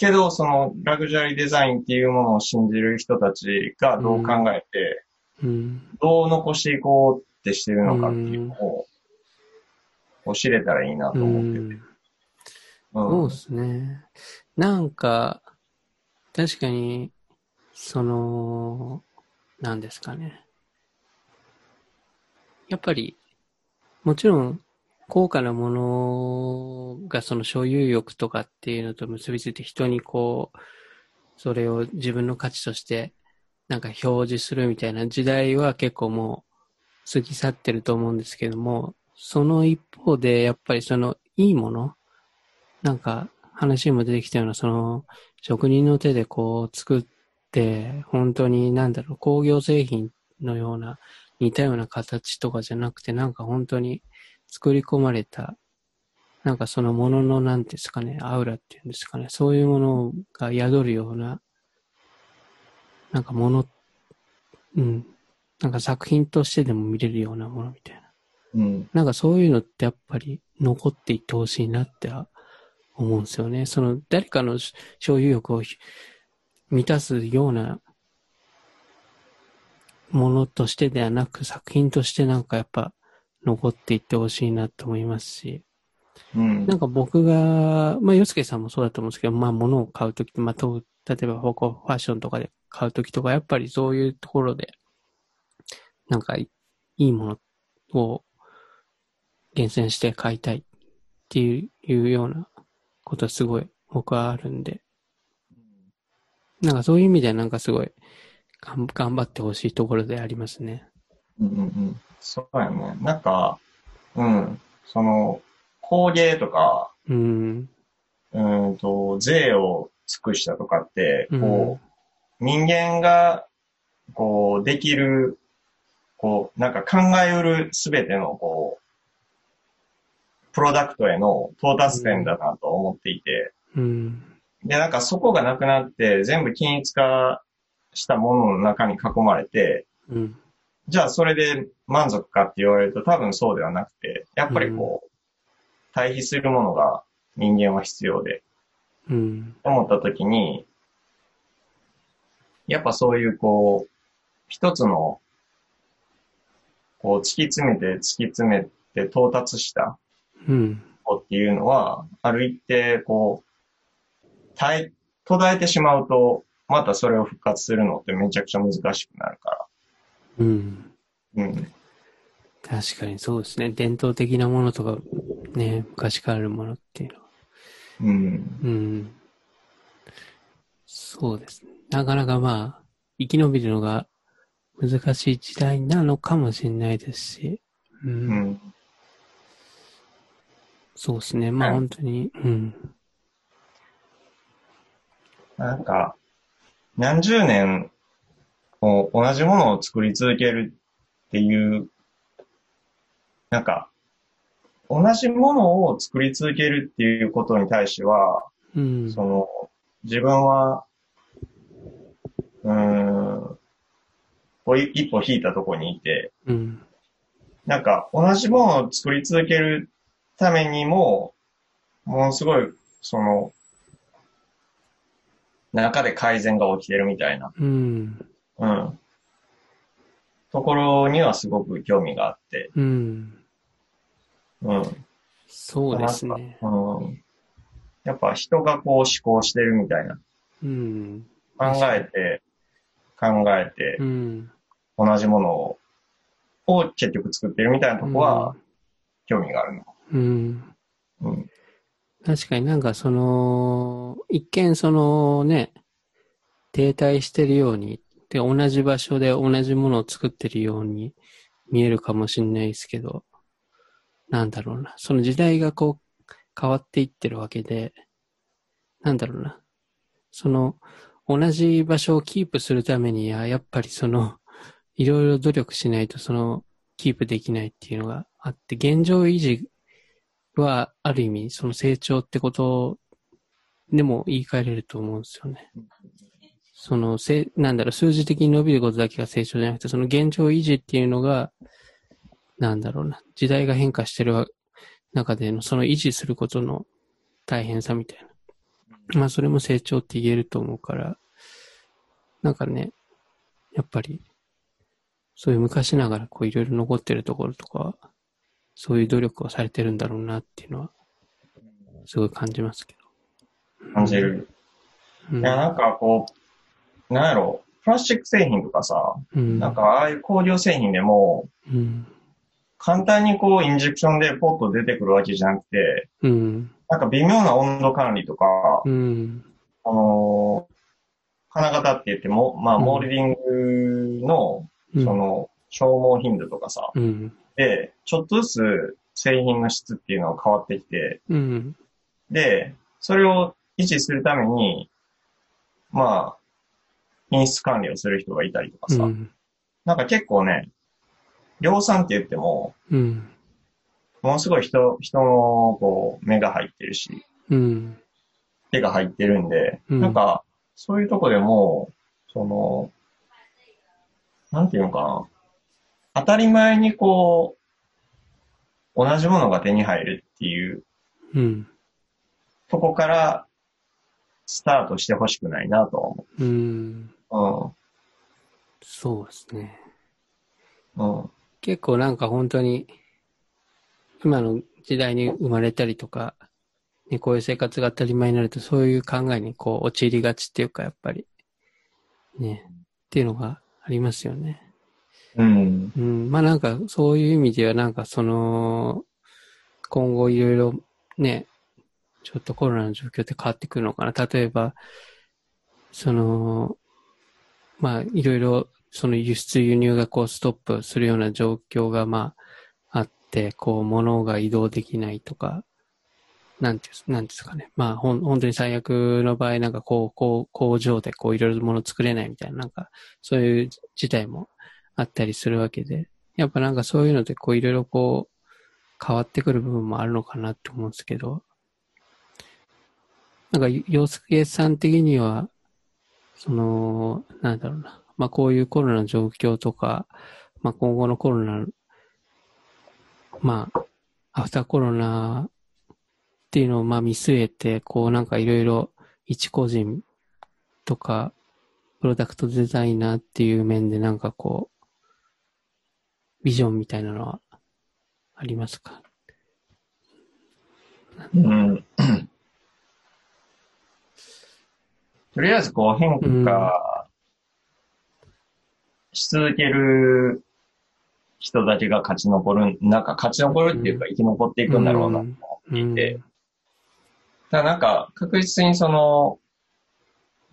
けど、その、ラグジュアリーデザインっていうものを信じる人たちがどう考えて、うん。どう残していこうってしてるのかっていうのを、こう知れたらいいなとう思ってて。ん。うんそうですね。なんか、確かに、その、なんですかね。やっぱり、もちろん、高価なものがその所有欲とかっていうのと結びついて人にこう、それを自分の価値としてなんか表示するみたいな時代は結構もう過ぎ去ってると思うんですけども、その一方でやっぱりそのいいものなんか話にも出てきたようなその職人の手でこう作って本当になんだろう工業製品のような似たような形とかじゃなくてなんか本当に作り込まれたなんかそのもののなんていうんですかねアウラっていうんですかねそういうものが宿るようななんかものうんなんか作品としてでも見れるようなものみたいなうん。なんかそういうのってやっぱり残っていってほしいなって思うんですよね。その誰かの所有欲を満たすようなものとしてではなく作品としてなんかやっぱ残っていってほしいなと思いますし、うん。なんか僕が、まあ、洋介さんもそうだと思うんですけど、まあ、物を買うとき、まあ、と例えばファッションとかで買うときとか、やっぱりそういうところで、なんかいいものを厳選して買いたいっていういうようなことはすごい僕はあるんで、なんかそういう意味ではなんかすごい頑頑張ってほしいところでありますね。うんうんうん。そうやね。なんか、うん。その、工芸とか、うん。うんと、税を尽くしたとかって、うんこう、人間が、こう、できる、こう、なんか考えうるすべての、こう、プロダクトへの到達点だなと思っていて、うん。で、なんかそこがなくなって、全部均一化したものの中に囲まれて、うん。じゃあそれで満足かって言われると多分そうではなくて、やっぱりこう、対比するものが人間は必要で、うん。思った時に、やっぱそういうこう、一つの、こう突き詰めて突き詰めて到達したっていうのは、ある一定こう、耐え、途絶えてしまうと、またそれを復活するのってめちゃくちゃ難しくなるかうん。ら。うん。確かにそうですね。伝統的なものとか、ね、昔からあるものっていうのは。うん。うん。そうですね。なかなかまあ、生き延びるのが難しい時代なのかもしれないですし。うん。うん。そうですね。まあはい本当に、うん。なんか、何十年、同じものを作り続けるっていう、なんか、同じものを作り続けるっていうことに対しては、うん。その、自分は、うーん、一歩引いたとこにいて、うん。なんか同じものを作り続けるためにも、ものすごい、その、中で改善が起きてるみたいな、うん。うん。ところにはすごく興味があって、うん。うん。そうですね。うん。やっぱ人がこう思考してるみたいな。うん。考えて、考えてう、ん。同じものを、を結局作ってるみたいなとこは興味があるの。うん。うん。確かになんかその、一見そのね、停滞してるように、で、同じ場所で同じものを作ってるように見えるかもしれないですけど、なんだろうな。その時代がこう変わっていってるわけで、なんだろうな。その、同じ場所をキープするためには、やっぱりその、いろいろ努力しないとその、キープできないっていうのがあって、現状維持は、ある意味、その成長ってことでも言い換えれると思うんですよね。その、せ、なんだろう、数字的に伸びることだけが成長じゃなくて、その現状維持っていうのが、なんだろうな、時代が変化してる中での、その維持することの大変さみたいな。まあ、それも成長って言えると思うから、なんかね、やっぱり、そういう昔ながらこういろいろ残ってるところとかは、そういう努力をされてるんだろうなっていうのは、すごい感じますけど。感じる。うん。いや、なんかこう、なんやろ、プラスチック製品とかさ、うん。なんかああいう工業製品でも、うん。簡単にこう、インジェクションでポッと出てくるわけじゃなくて、うん。なんか微妙な温度管理とか、うん。あのー金型って言っても、まあ、うんモールディングの、うん。その、消耗頻度とかさ、うん。で、ちょっとずつ製品の質っていうのが変わってきて、うん。で、それを維持するために、まあ、品質管理をする人がいたりとかさ、うん。なんか結構ね、量産って言っても、うん。ものすごい人、人のこう目が入ってるし、うん。手が入ってるんで、うんなんか、そういうとこでも、その、なんていうのかな。当たり前にこう、同じものが手に入るっていううん。とこから、スタートしてほしくないなとは思うん。う。そうですね。うん。うん。結構なんか本当に、今の時代に生まれたりとか、ね、こういう生活が当たり前になると、そういう考えにこう陥りがちっていうか、やっぱり、ね、っていうのがありますよね。うん。うん、まあなんかそういう意味ではなんかその、今後いろいろね、ちょっとコロナの状況って変わってくるのかな。例えば、その、まあいろいろその輸出輸入がこうストップするような状況がまああって、こう物が移動できないとか、なんていうんですなんですかね。まあほん本当に最悪の場合なんかこう、こう工場でこういろいろ物作れないみたいな、なんかそういう事態もあったりするわけで、やっぱなんかそういうのでこういろいろこう変わってくる部分もあるのかなって思うんですけど、なんか洋介さん的には、その、なんだろうな、まあこういうコロナの状況とか、まあ今後のコロナ、まあ、アフターコロナっていうのをまあ見据えて、こうなんかいろいろ一個人とか、プロダクトデザイナーっていう面でなんかこう、ビジョンみたいなのはありますか？うん。とりあえずこう変化し続ける人だけが勝ち残る、なんか勝ち残るっていうか生き残っていくんだろうなと思っていて、ただなんか確実にその、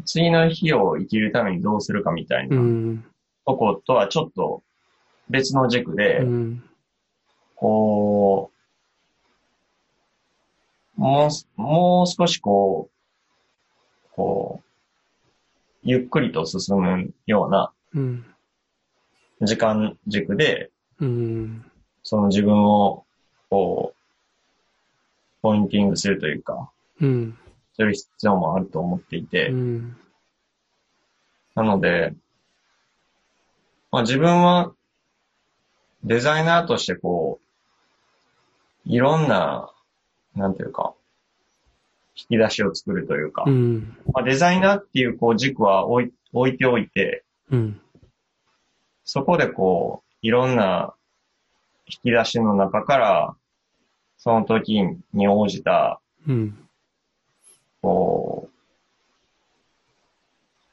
次の日を生きるためにどうするかみたいなうん。とことはちょっと別の軸で、うん。こう、もう、もう少しこう、こう、ゆっくりと進むような。時間軸で、その自分を、こうポインティングするというか、する必要もあると思っていて、なので、まあ自分はデザイナーとしてこう、いろんな、なんていうか、引き出しを作るというか、うん。まあ、デザイナーっていうこう軸は置い置いておいて、うん。そこでこう、いろんな引き出しの中から、その時に応じた、うん。こう、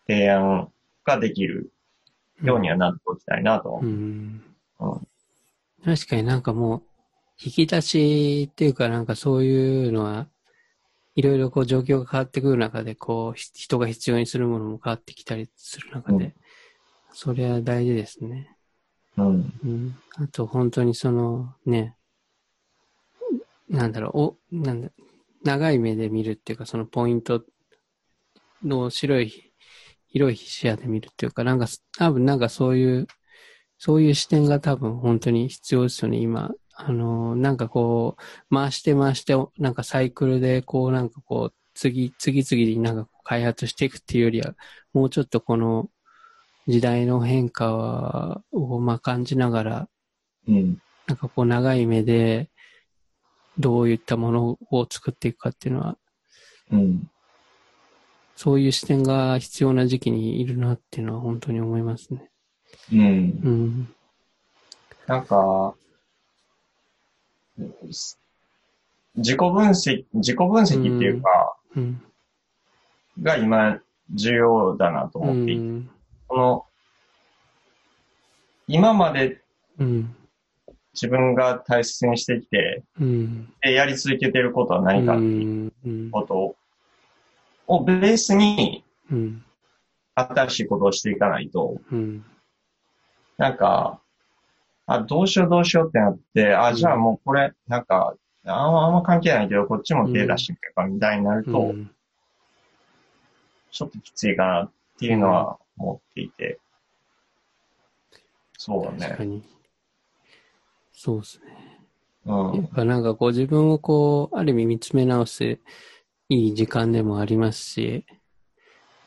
提案ができるようにはなっておきたいなと。うん。うん確かになんかもう、引き出しっていうかなんかそういうのは、いろいろこう状況が変わってくる中で、こう、ひ人が必要にするものも変わってきたりする中で、うんそれは大事ですね。うん。うん。あと本当にその、ね、なんだろう、お、なんだ、長い目で見るっていうか、そのポイントの白い、広い視野で見るっていうか、なんか、多分なんかそういう、そういう視点が多分本当に必要ですよね、今。あの、なんかこう、回して回して、なんかサイクルで、こうなんかこう、次、次々になんか開発していくっていうよりは、もうちょっとこの時代の変化をまあ感じながら、うん。なんかこう長い目で、どういったものを作っていくかっていうのは、うん。そういう視点が必要な時期にいるなっていうのは本当に思いますね。うん。うん。なんか、自己分析、自己分析っていうか、うん。が今重要だなとう思っていて、ん。この、今までうん。自分が大切にしてきて、うん。でやり続けてることは何かっていううん。ことを、をベースにうん。新しいことをしていかないと、うん。なんか、あ、どうしようどうしようってなって、あ、うんじゃあもうこれ、なんか、あんまあんま関係ないけど、こっちも手出してみようかみたいになると、うん。ちょっときついかなっていうのは思っていて。そうだね。確かに。そうですね。うんやっ。ぱなんかこう自分をこう、ある意味見つめ直すいい時間でもありますし、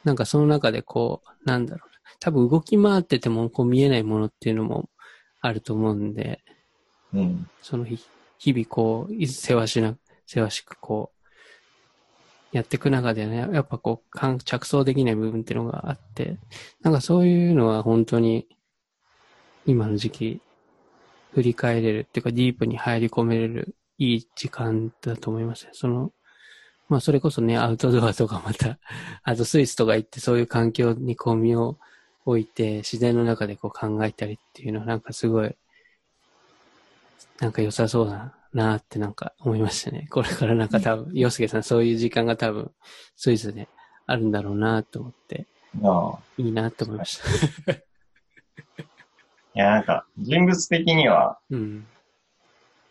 なんかその中でこう、なんだろう。多分動き回っててもこう見えないものっていうのもあると思うんで、うん。その日日々こう、いせわしな、せわしくこう、やっていく中でね、やっぱこう、感着想できない部分っていうのがあって、なんかそういうのは本当に、今の時期、振り返れるっていうか、ディープに入り込めれるいい時間だと思いますね。その、まあそれこそね、アウトドアとかまた、あとスイスとか行ってそういう環境にこう身を置いて、自然の中でこう考えたりっていうのはなんかすごい、なんか良さそうだなってなんか思いましたね。これからなんか多分、洋介さんそういう時間が多分、スイスであるんだろうなと思って、ああ。いいなと思いました。いや、なんか、人物的には、うん。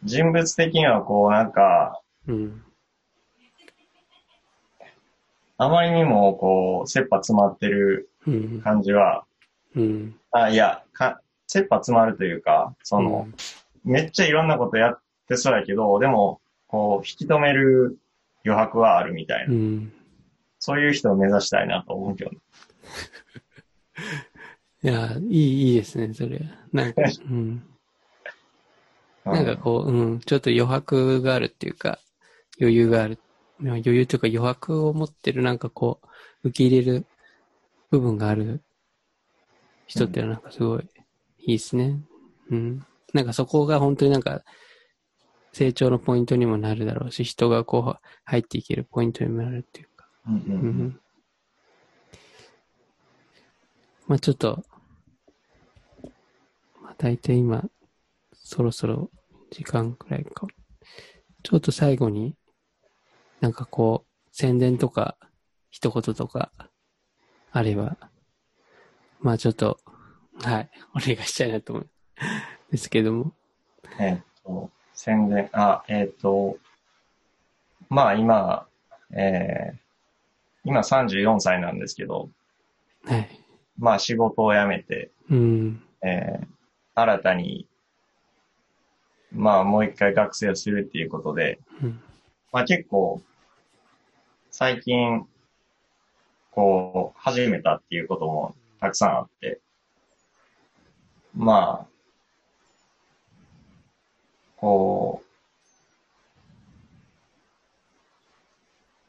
人物的にはこう、なんか、うん。あまりにもこう、切羽詰まってるうん。感じは、うん。あ、いや、か、切羽詰まるというか、その、めっちゃいろんなことやってそうやけど、でも、こう、引き止める余白はあるみたいな。うん。そういう人を目指したいなと思うけど。いや、いい、いいですね、それ。なんか、うん。なんかこう、うん、ちょっと余白があるっていうか、余裕がある。まあ余裕というか余白を持ってるなんかこう、受け入れる部分がある人ってなんかすごいいいですね。うん。なんかそこが本当になんか成長のポイントにもなるだろうし、人がこう入っていけるポイントにもなるっていうか。うんうんううんん。まあちょっと、まあ大体今、そろそろ時間くらいか。ちょっと最後に、なんかこう、宣伝とか、一言とか、あれば、まあちょっと、はい、お願いしたいなと思うんですけども。えっと、宣伝、あ、えっと、まあ今、えー、今34歳なんですけど、はい。まあ仕事を辞めて、うん。えー、新たに、まあもう一回学生をするっていうことで、うん。まあ結構、最近、こう、始めたっていうこともたくさんあって、まあ、こう、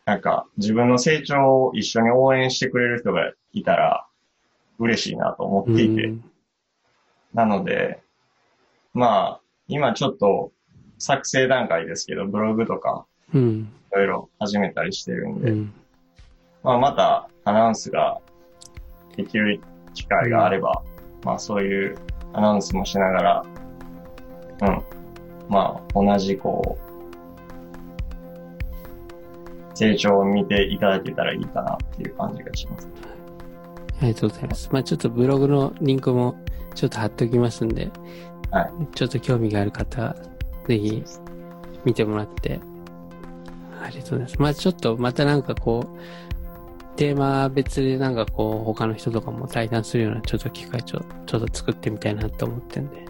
なんか自分の成長を一緒に応援してくれる人がいたら嬉しいなと思っていて、うんなので、まあ、今ちょっと作成段階ですけど、ブログとかうん。いろいろ始めたりしてるんで、うん。まあまたアナウンスができる機会があれば、まあそういうアナウンスもしながら、うん。まあ同じこう、成長を見ていただけたらいいかなっていう感じがします。ありがとうございます。まあちょっとブログのリンクもちょっと貼っておきますんで、はいちょっと興味がある方は、ぜひ見てもらって、ありがとうございます。まあちょっとまたなんかこう、テーマ別でなんかこう、他の人とかも対談するようなちょっと機会ちょちょっと作ってみたいなと思ってんで、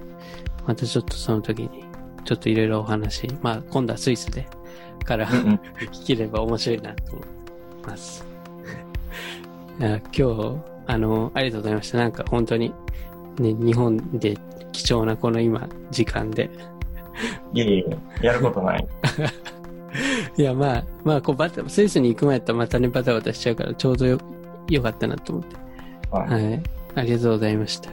またちょっとその時に、ちょっといろいろお話、まあ今度はスイスで、から聞ければ面白いなと思ってます。今日、あの、ありがとうございました。なんか本当に、ね、日本で貴重なこの今、時間で。いえいえ、やることない。いや、まあ、まあ、こう、バタ、スイスに行く前やったらまたね、バタバタしちゃうから、ちょうどよ、よかったなと思って。はいはい。ありがとうございました。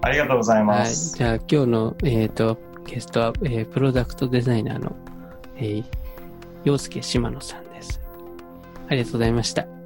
ありがとうございまはい。す。じゃあ、今日の、えっ、と、ゲストは、えープロダクトデザイナーの、えー、洋介島野さんです。ありがとうございました。